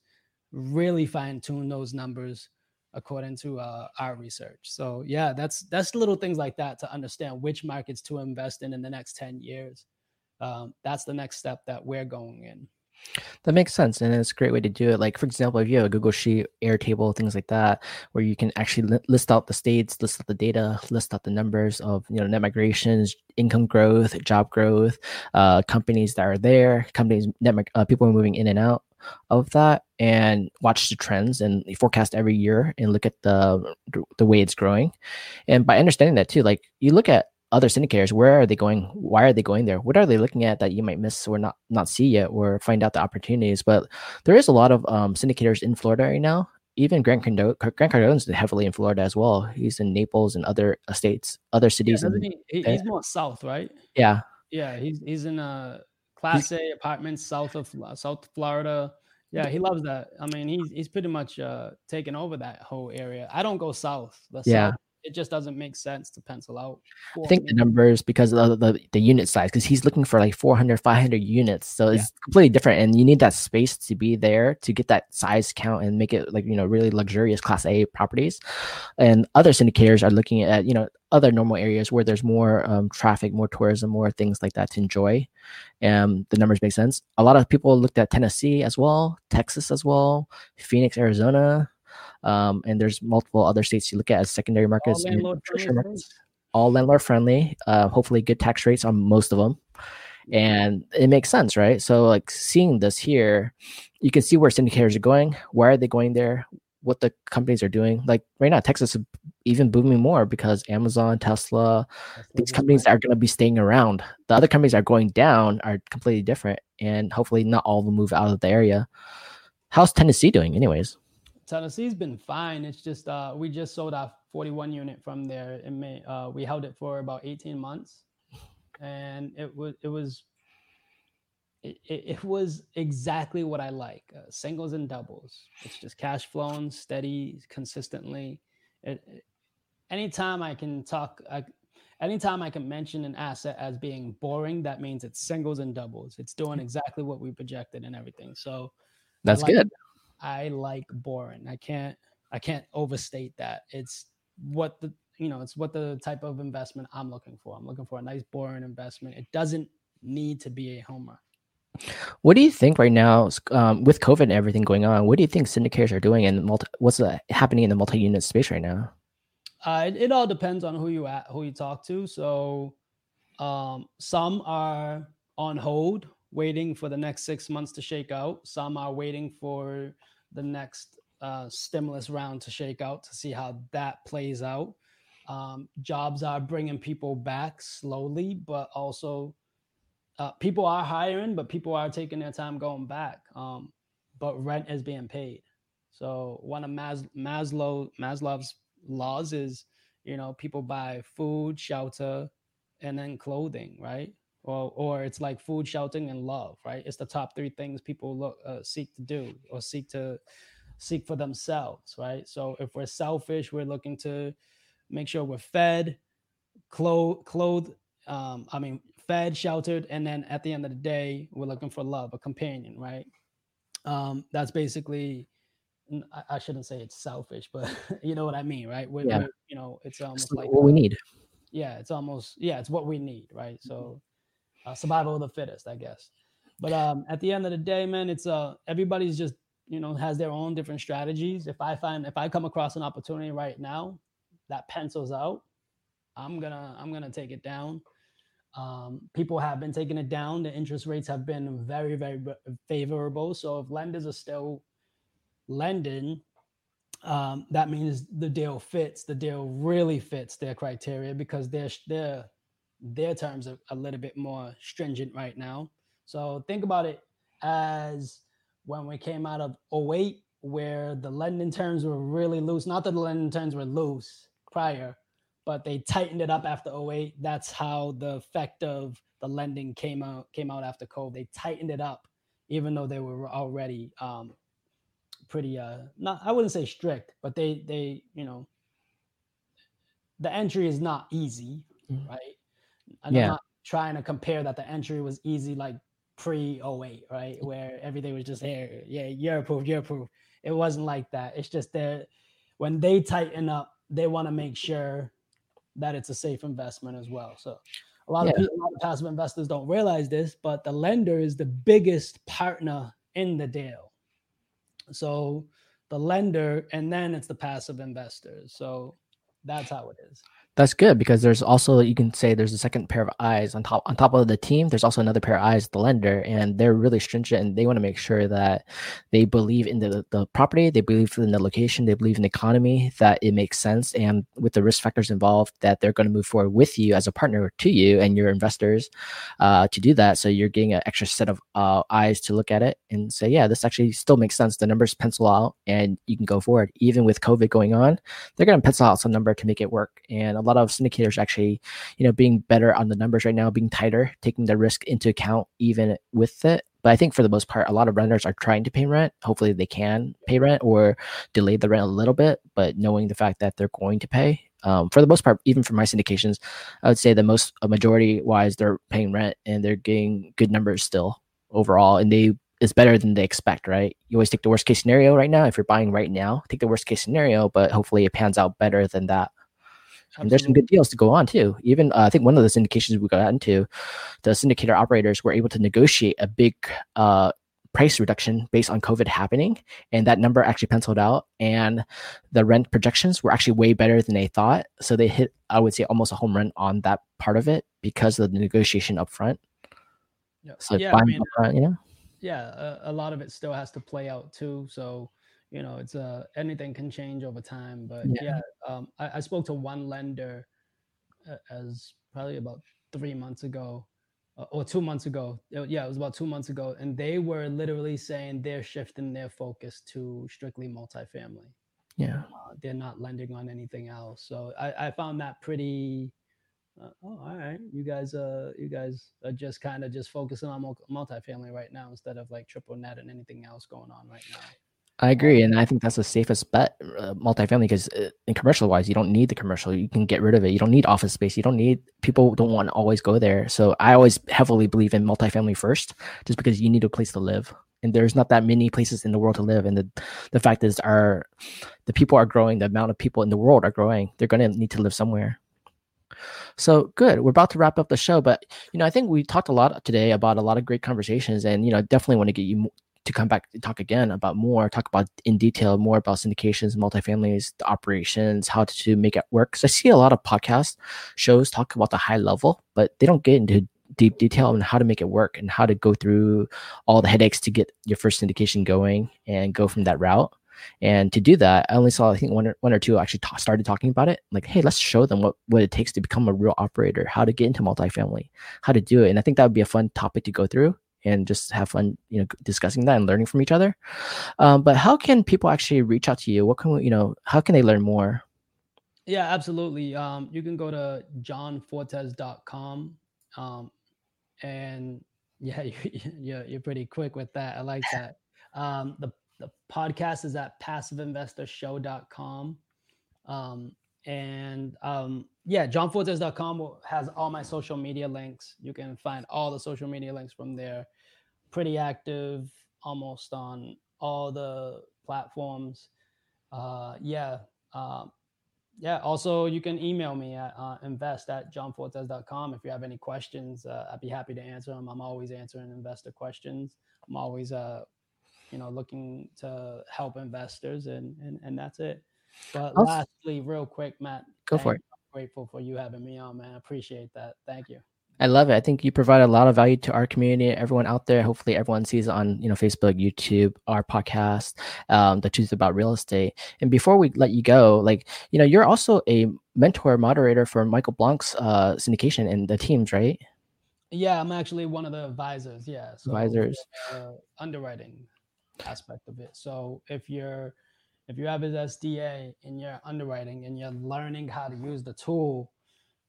really fine tune those numbers according to uh, our research. So yeah, that's that's little things like that to understand which markets to invest in in the next ten years. Um, that's the next step that we're going in. That makes sense, and it's a great way to do it. Like, for example, if you have a Google Sheet, Airtable, things like that, where you can actually list out the states, list out the data, list out the numbers of you know net migrations, income growth, job growth, uh, companies that are there, companies net uh, people are moving in and out of that, and watch the trends and forecast every year and look at the the way it's growing. And by understanding that too, like you look at other syndicators where are they going? Why are they going there? What are they looking at that you might miss or not not see yet or find out the opportunities? But there is a lot of um, syndicators in florida right now. Even grant cardone grant cardone's heavily in florida as well. He's in naples and other states other cities yeah, in, he, he's more south right? Yeah. Yeah he's he's in a class a apartments south of south florida yeah, he loves that. I mean, he's he's pretty much uh taken over that whole area. I don't go south. The yeah. South it just doesn't make sense to pencil out. I think the numbers because of the, the, the unit size, because he's looking for like 400, 500 units. So it's completely different. And you need that space to be there to get that size count and make it like, you know, really luxurious class A properties. And other syndicators are looking at, you know, other normal areas where there's more um, traffic, more tourism, more things like that to enjoy. And the numbers make sense. A lot of people looked at Tennessee as well, Texas as well, Phoenix, Arizona, um, and there's multiple other states you look at as secondary markets, all landlord, markets, all landlord friendly. Uh, hopefully, good tax rates on most of them, and it makes sense, right? So, like seeing this here, you can see where syndicators are going. Why are they going there? What the companies are doing. Like right now, Texas is even booming more because Amazon, Tesla, these companies are going to be staying around. The other companies are going down are completely different, and hopefully, not all them move out of the area. How's Tennessee doing, anyways? Tennessee's been fine. It's just uh, we just sold our 41 unit from there in May. Uh, we held it for about 18 months, and it was it was it, it was exactly what I like. Uh, singles and doubles. It's just cash flowing steady, consistently. It, it, anytime I can talk, I, anytime I can mention an asset as being boring, that means it's singles and doubles. It's doing exactly what we projected and everything. So that's like good. I like boring. I can't I can't overstate that. It's what the you know, it's what the type of investment I'm looking for. I'm looking for a nice boring investment. It doesn't need to be a homer. What do you think right now um, with COVID and everything going on? What do you think syndicators are doing and multi- what's uh, happening in the multi-unit space right now? Uh, it, it, all depends on who you at, who you talk to. So um, some are on hold, waiting for the next six months to shake out. Some are waiting for the next uh, stimulus round to shake out to see how that plays out. Um, jobs are bringing people back slowly, but also uh, people are hiring, but people are taking their time going back. Um, but rent is being paid. So one of Mas- Maslow Maslow's laws is, you know, people buy food, shelter, and then clothing, right? Or or it's like food, sheltering, and love, right? It's the top three things people look uh, seek to do or seek to seek for themselves, right? So if we're selfish, we're looking to make sure we're fed, clothed, clothed. Um, I mean, fed, sheltered, and then at the end of the day, we're looking for love, a companion, right? Um, that's basically I, shouldn't say it's selfish, but you know what I mean, right? We're, yeah. We're, you know, it's almost it's like what we need. Yeah, it's almost yeah, it's what we need, right? So, mm-hmm. Uh, survival of the fittest, I guess. But um, at the end of the day, man, it's uh everybody's just you know has their own different strategies. If I find if I come across an opportunity right now that pencils out, I'm gonna I'm gonna take it down. Um, people have been taking it down. The interest rates have been very very favorable. So if lenders are still lending, um, that means the deal fits. The deal really fits their criteria because their their their terms are a little bit more stringent right now. So think about it as when we came out of 08, where the lending terms were really loose. Not that the lending terms were loose prior, but they tightened it up after 08. That's how the effect of the lending came out came out after COVID. They tightened it up, even though they were already um, pretty uh not I wouldn't say strict, but they they you know the entry is not easy, mm-hmm. right? I'm not trying to compare that the entry was easy like pre 08, right? Where everything was just here, yeah, you're approved, you're approved. It wasn't like that. It's just that when they tighten up, they want to make sure that it's a safe investment as well. So a lot, yeah. of people, a lot of passive investors don't realize this, but the lender is the biggest partner in the deal. So the lender, and then it's the passive investors. So that's how it is that's good because there's also you can say there's a second pair of eyes on top on top of the team. There's also another pair of eyes the lender and they're really stringent and they want to make sure that they believe in the, the property they believe in the location they believe in the economy that it makes sense and with the risk factors involved that they're going to move forward with you as a partner to you and your investors uh, to do that. So you're getting an extra set of uh, eyes to look at it and say yeah this actually still makes sense. The numbers pencil out and you can go forward. Even with covid going on they're going to pencil out some number to make it work and a lot of syndicators actually, you know, being better on the numbers right now, being tighter, taking the risk into account even with it. But I think for the most part, a lot of renters are trying to pay rent. Hopefully, they can pay rent or delay the rent a little bit, but knowing the fact that they're going to pay. Um, for the most part, even for my syndications, I would say the most a majority wise they're paying rent and they're getting good numbers still overall, and they is better than they expect, right? You always take the worst case scenario right now. If you're buying right now, take the worst case scenario, but hopefully it pans out better than that and there's some good deals to go on too. Even uh, I think one of the syndications we got into, the syndicator operators were able to negotiate a big uh, price reduction based on COVID happening, and that number actually penciled out. And the rent projections were actually way better than they thought. So they hit, I would say, almost a home run on that part of it because of the negotiation up front. Yeah, so yeah, I mean, upfront, you know, yeah, a, a lot of it still has to play out too. So you know it's uh anything can change over time but yeah, yeah um I, I, spoke to one lender uh, as probably about three months ago uh, or two months ago yeah it was about two months ago and they were literally saying they're shifting their focus to strictly multifamily. Yeah. Uh, they're not lending on anything else so i, I found that pretty uh, oh all right you guys uh you guys are just kind of just focusing on multifamily right now instead of like triple net and anything else going on right now I agree, and I think that's the safest bet, uh, multifamily, because uh, in commercial wise, you don't need the commercial. You can get rid of it. You don't need office space. You don't need people don't want to always go there. So I always heavily believe in multifamily first, just because you need a place to live, and there's not that many places in the world to live. And the the fact is, our the people are growing. The amount of people in the world are growing. They're going to need to live somewhere. So good. We're about to wrap up the show, but you know, I think we talked a lot today about a lot of great conversations, and you know, definitely want to get you to come back and talk again about more, talk about in detail more about syndications, multifamilies, the operations, how to make it work. Because I see a lot of podcast shows talk about the high level, but they don't get into deep detail on how to make it work and how to go through all the headaches to get your first syndication going and go from that route. And to do that, I only saw I think one or, one or two actually ta- started talking about it. Like, hey, let's show them what what it takes to become a real operator, how to get into multifamily, how to do it. And I think that would be a fun topic to go through and just have fun, you know, discussing that and learning from each other. Um, but how can people actually reach out to you? What can we, you know, how can they learn more? Yeah, absolutely. Um, you can go to johnfortes.com. Um, and yeah, you, you're, you're pretty quick with that. I like that. Um, the, the podcast is at passiveinvestorshow.com. Um, and um, yeah, johnfortes.com has all my social media links. You can find all the social media links from there. Pretty active, almost on all the platforms. Uh, yeah. Uh, yeah. Also, you can email me at uh, invest at johnfortes.com if you have any questions. Uh, I'd be happy to answer them. I'm always answering investor questions. I'm always, uh, you know, looking to help investors, and and and that's it. But lastly, real quick, Matt, go for it. Grateful for you having me on, man. I appreciate that. Thank you. I love it. I think you provide a lot of value to our community, everyone out there. Hopefully, everyone sees on you know Facebook, YouTube, our podcast, um, the truth about real estate. And before we let you go, like you know, you're also a mentor moderator for Michael Blank's uh, syndication and the teams, right? Yeah, I'm actually one of the advisors. Yeah, so advisors, uh, underwriting aspect of it. So if you're if you have his SDA and you're underwriting and you're learning how to use the tool,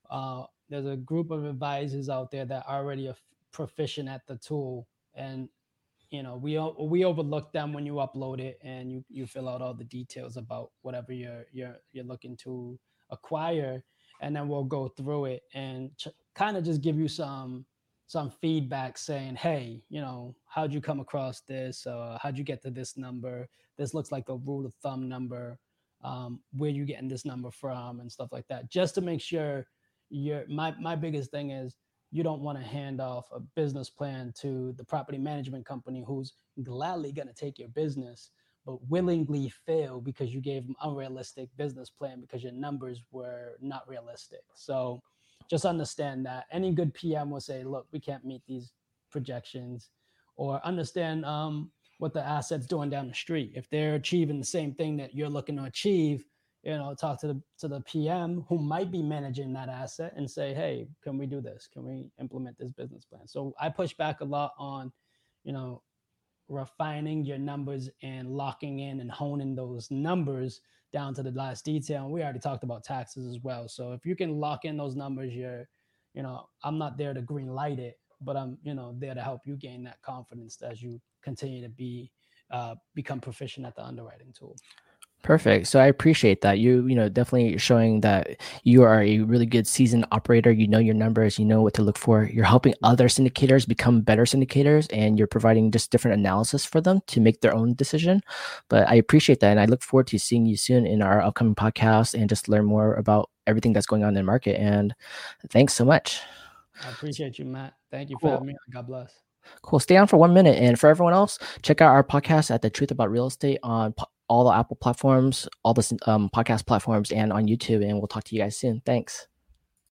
uh, there's a group of advisors out there that are already are proficient at the tool, and you know we we overlook them when you upload it and you you fill out all the details about whatever you're you're you're looking to acquire, and then we'll go through it and ch- kind of just give you some some feedback saying, hey, you know, how'd you come across this? Uh, how'd you get to this number? This looks like a rule of thumb number. Um, where you getting this number from and stuff like that, just to make sure you're my my biggest thing is you don't want to hand off a business plan to the property management company who's gladly going to take your business but willingly fail because you gave them unrealistic business plan because your numbers were not realistic so just understand that any good PM will say, look, we can't meet these projections, or understand um, what the asset's doing down the street. If they're achieving the same thing that you're looking to achieve, you know, talk to the to the PM who might be managing that asset and say, hey, can we do this? Can we implement this business plan? So I push back a lot on, you know, refining your numbers and locking in and honing those numbers down to the last detail. And we already talked about taxes as well. So if you can lock in those numbers, you're, you know, I'm not there to green light it, but I'm, you know, there to help you gain that confidence as you continue to be, uh, become proficient at the underwriting tool. Perfect. So I appreciate that. You, you know, definitely showing that you are a really good seasoned operator. You know your numbers, you know what to look for. You're helping other syndicators become better syndicators and you're providing just different analysis for them to make their own decision. But I appreciate that and I look forward to seeing you soon in our upcoming podcast and just learn more about everything that's going on in the market. And thanks so much. I appreciate you, Matt. Thank you for having me. God bless. Cool. Stay on for one minute. And for everyone else, check out our podcast at The Truth About Real Estate on all the Apple platforms, all the um, podcast platforms, and on YouTube. And we'll talk to you guys soon. Thanks.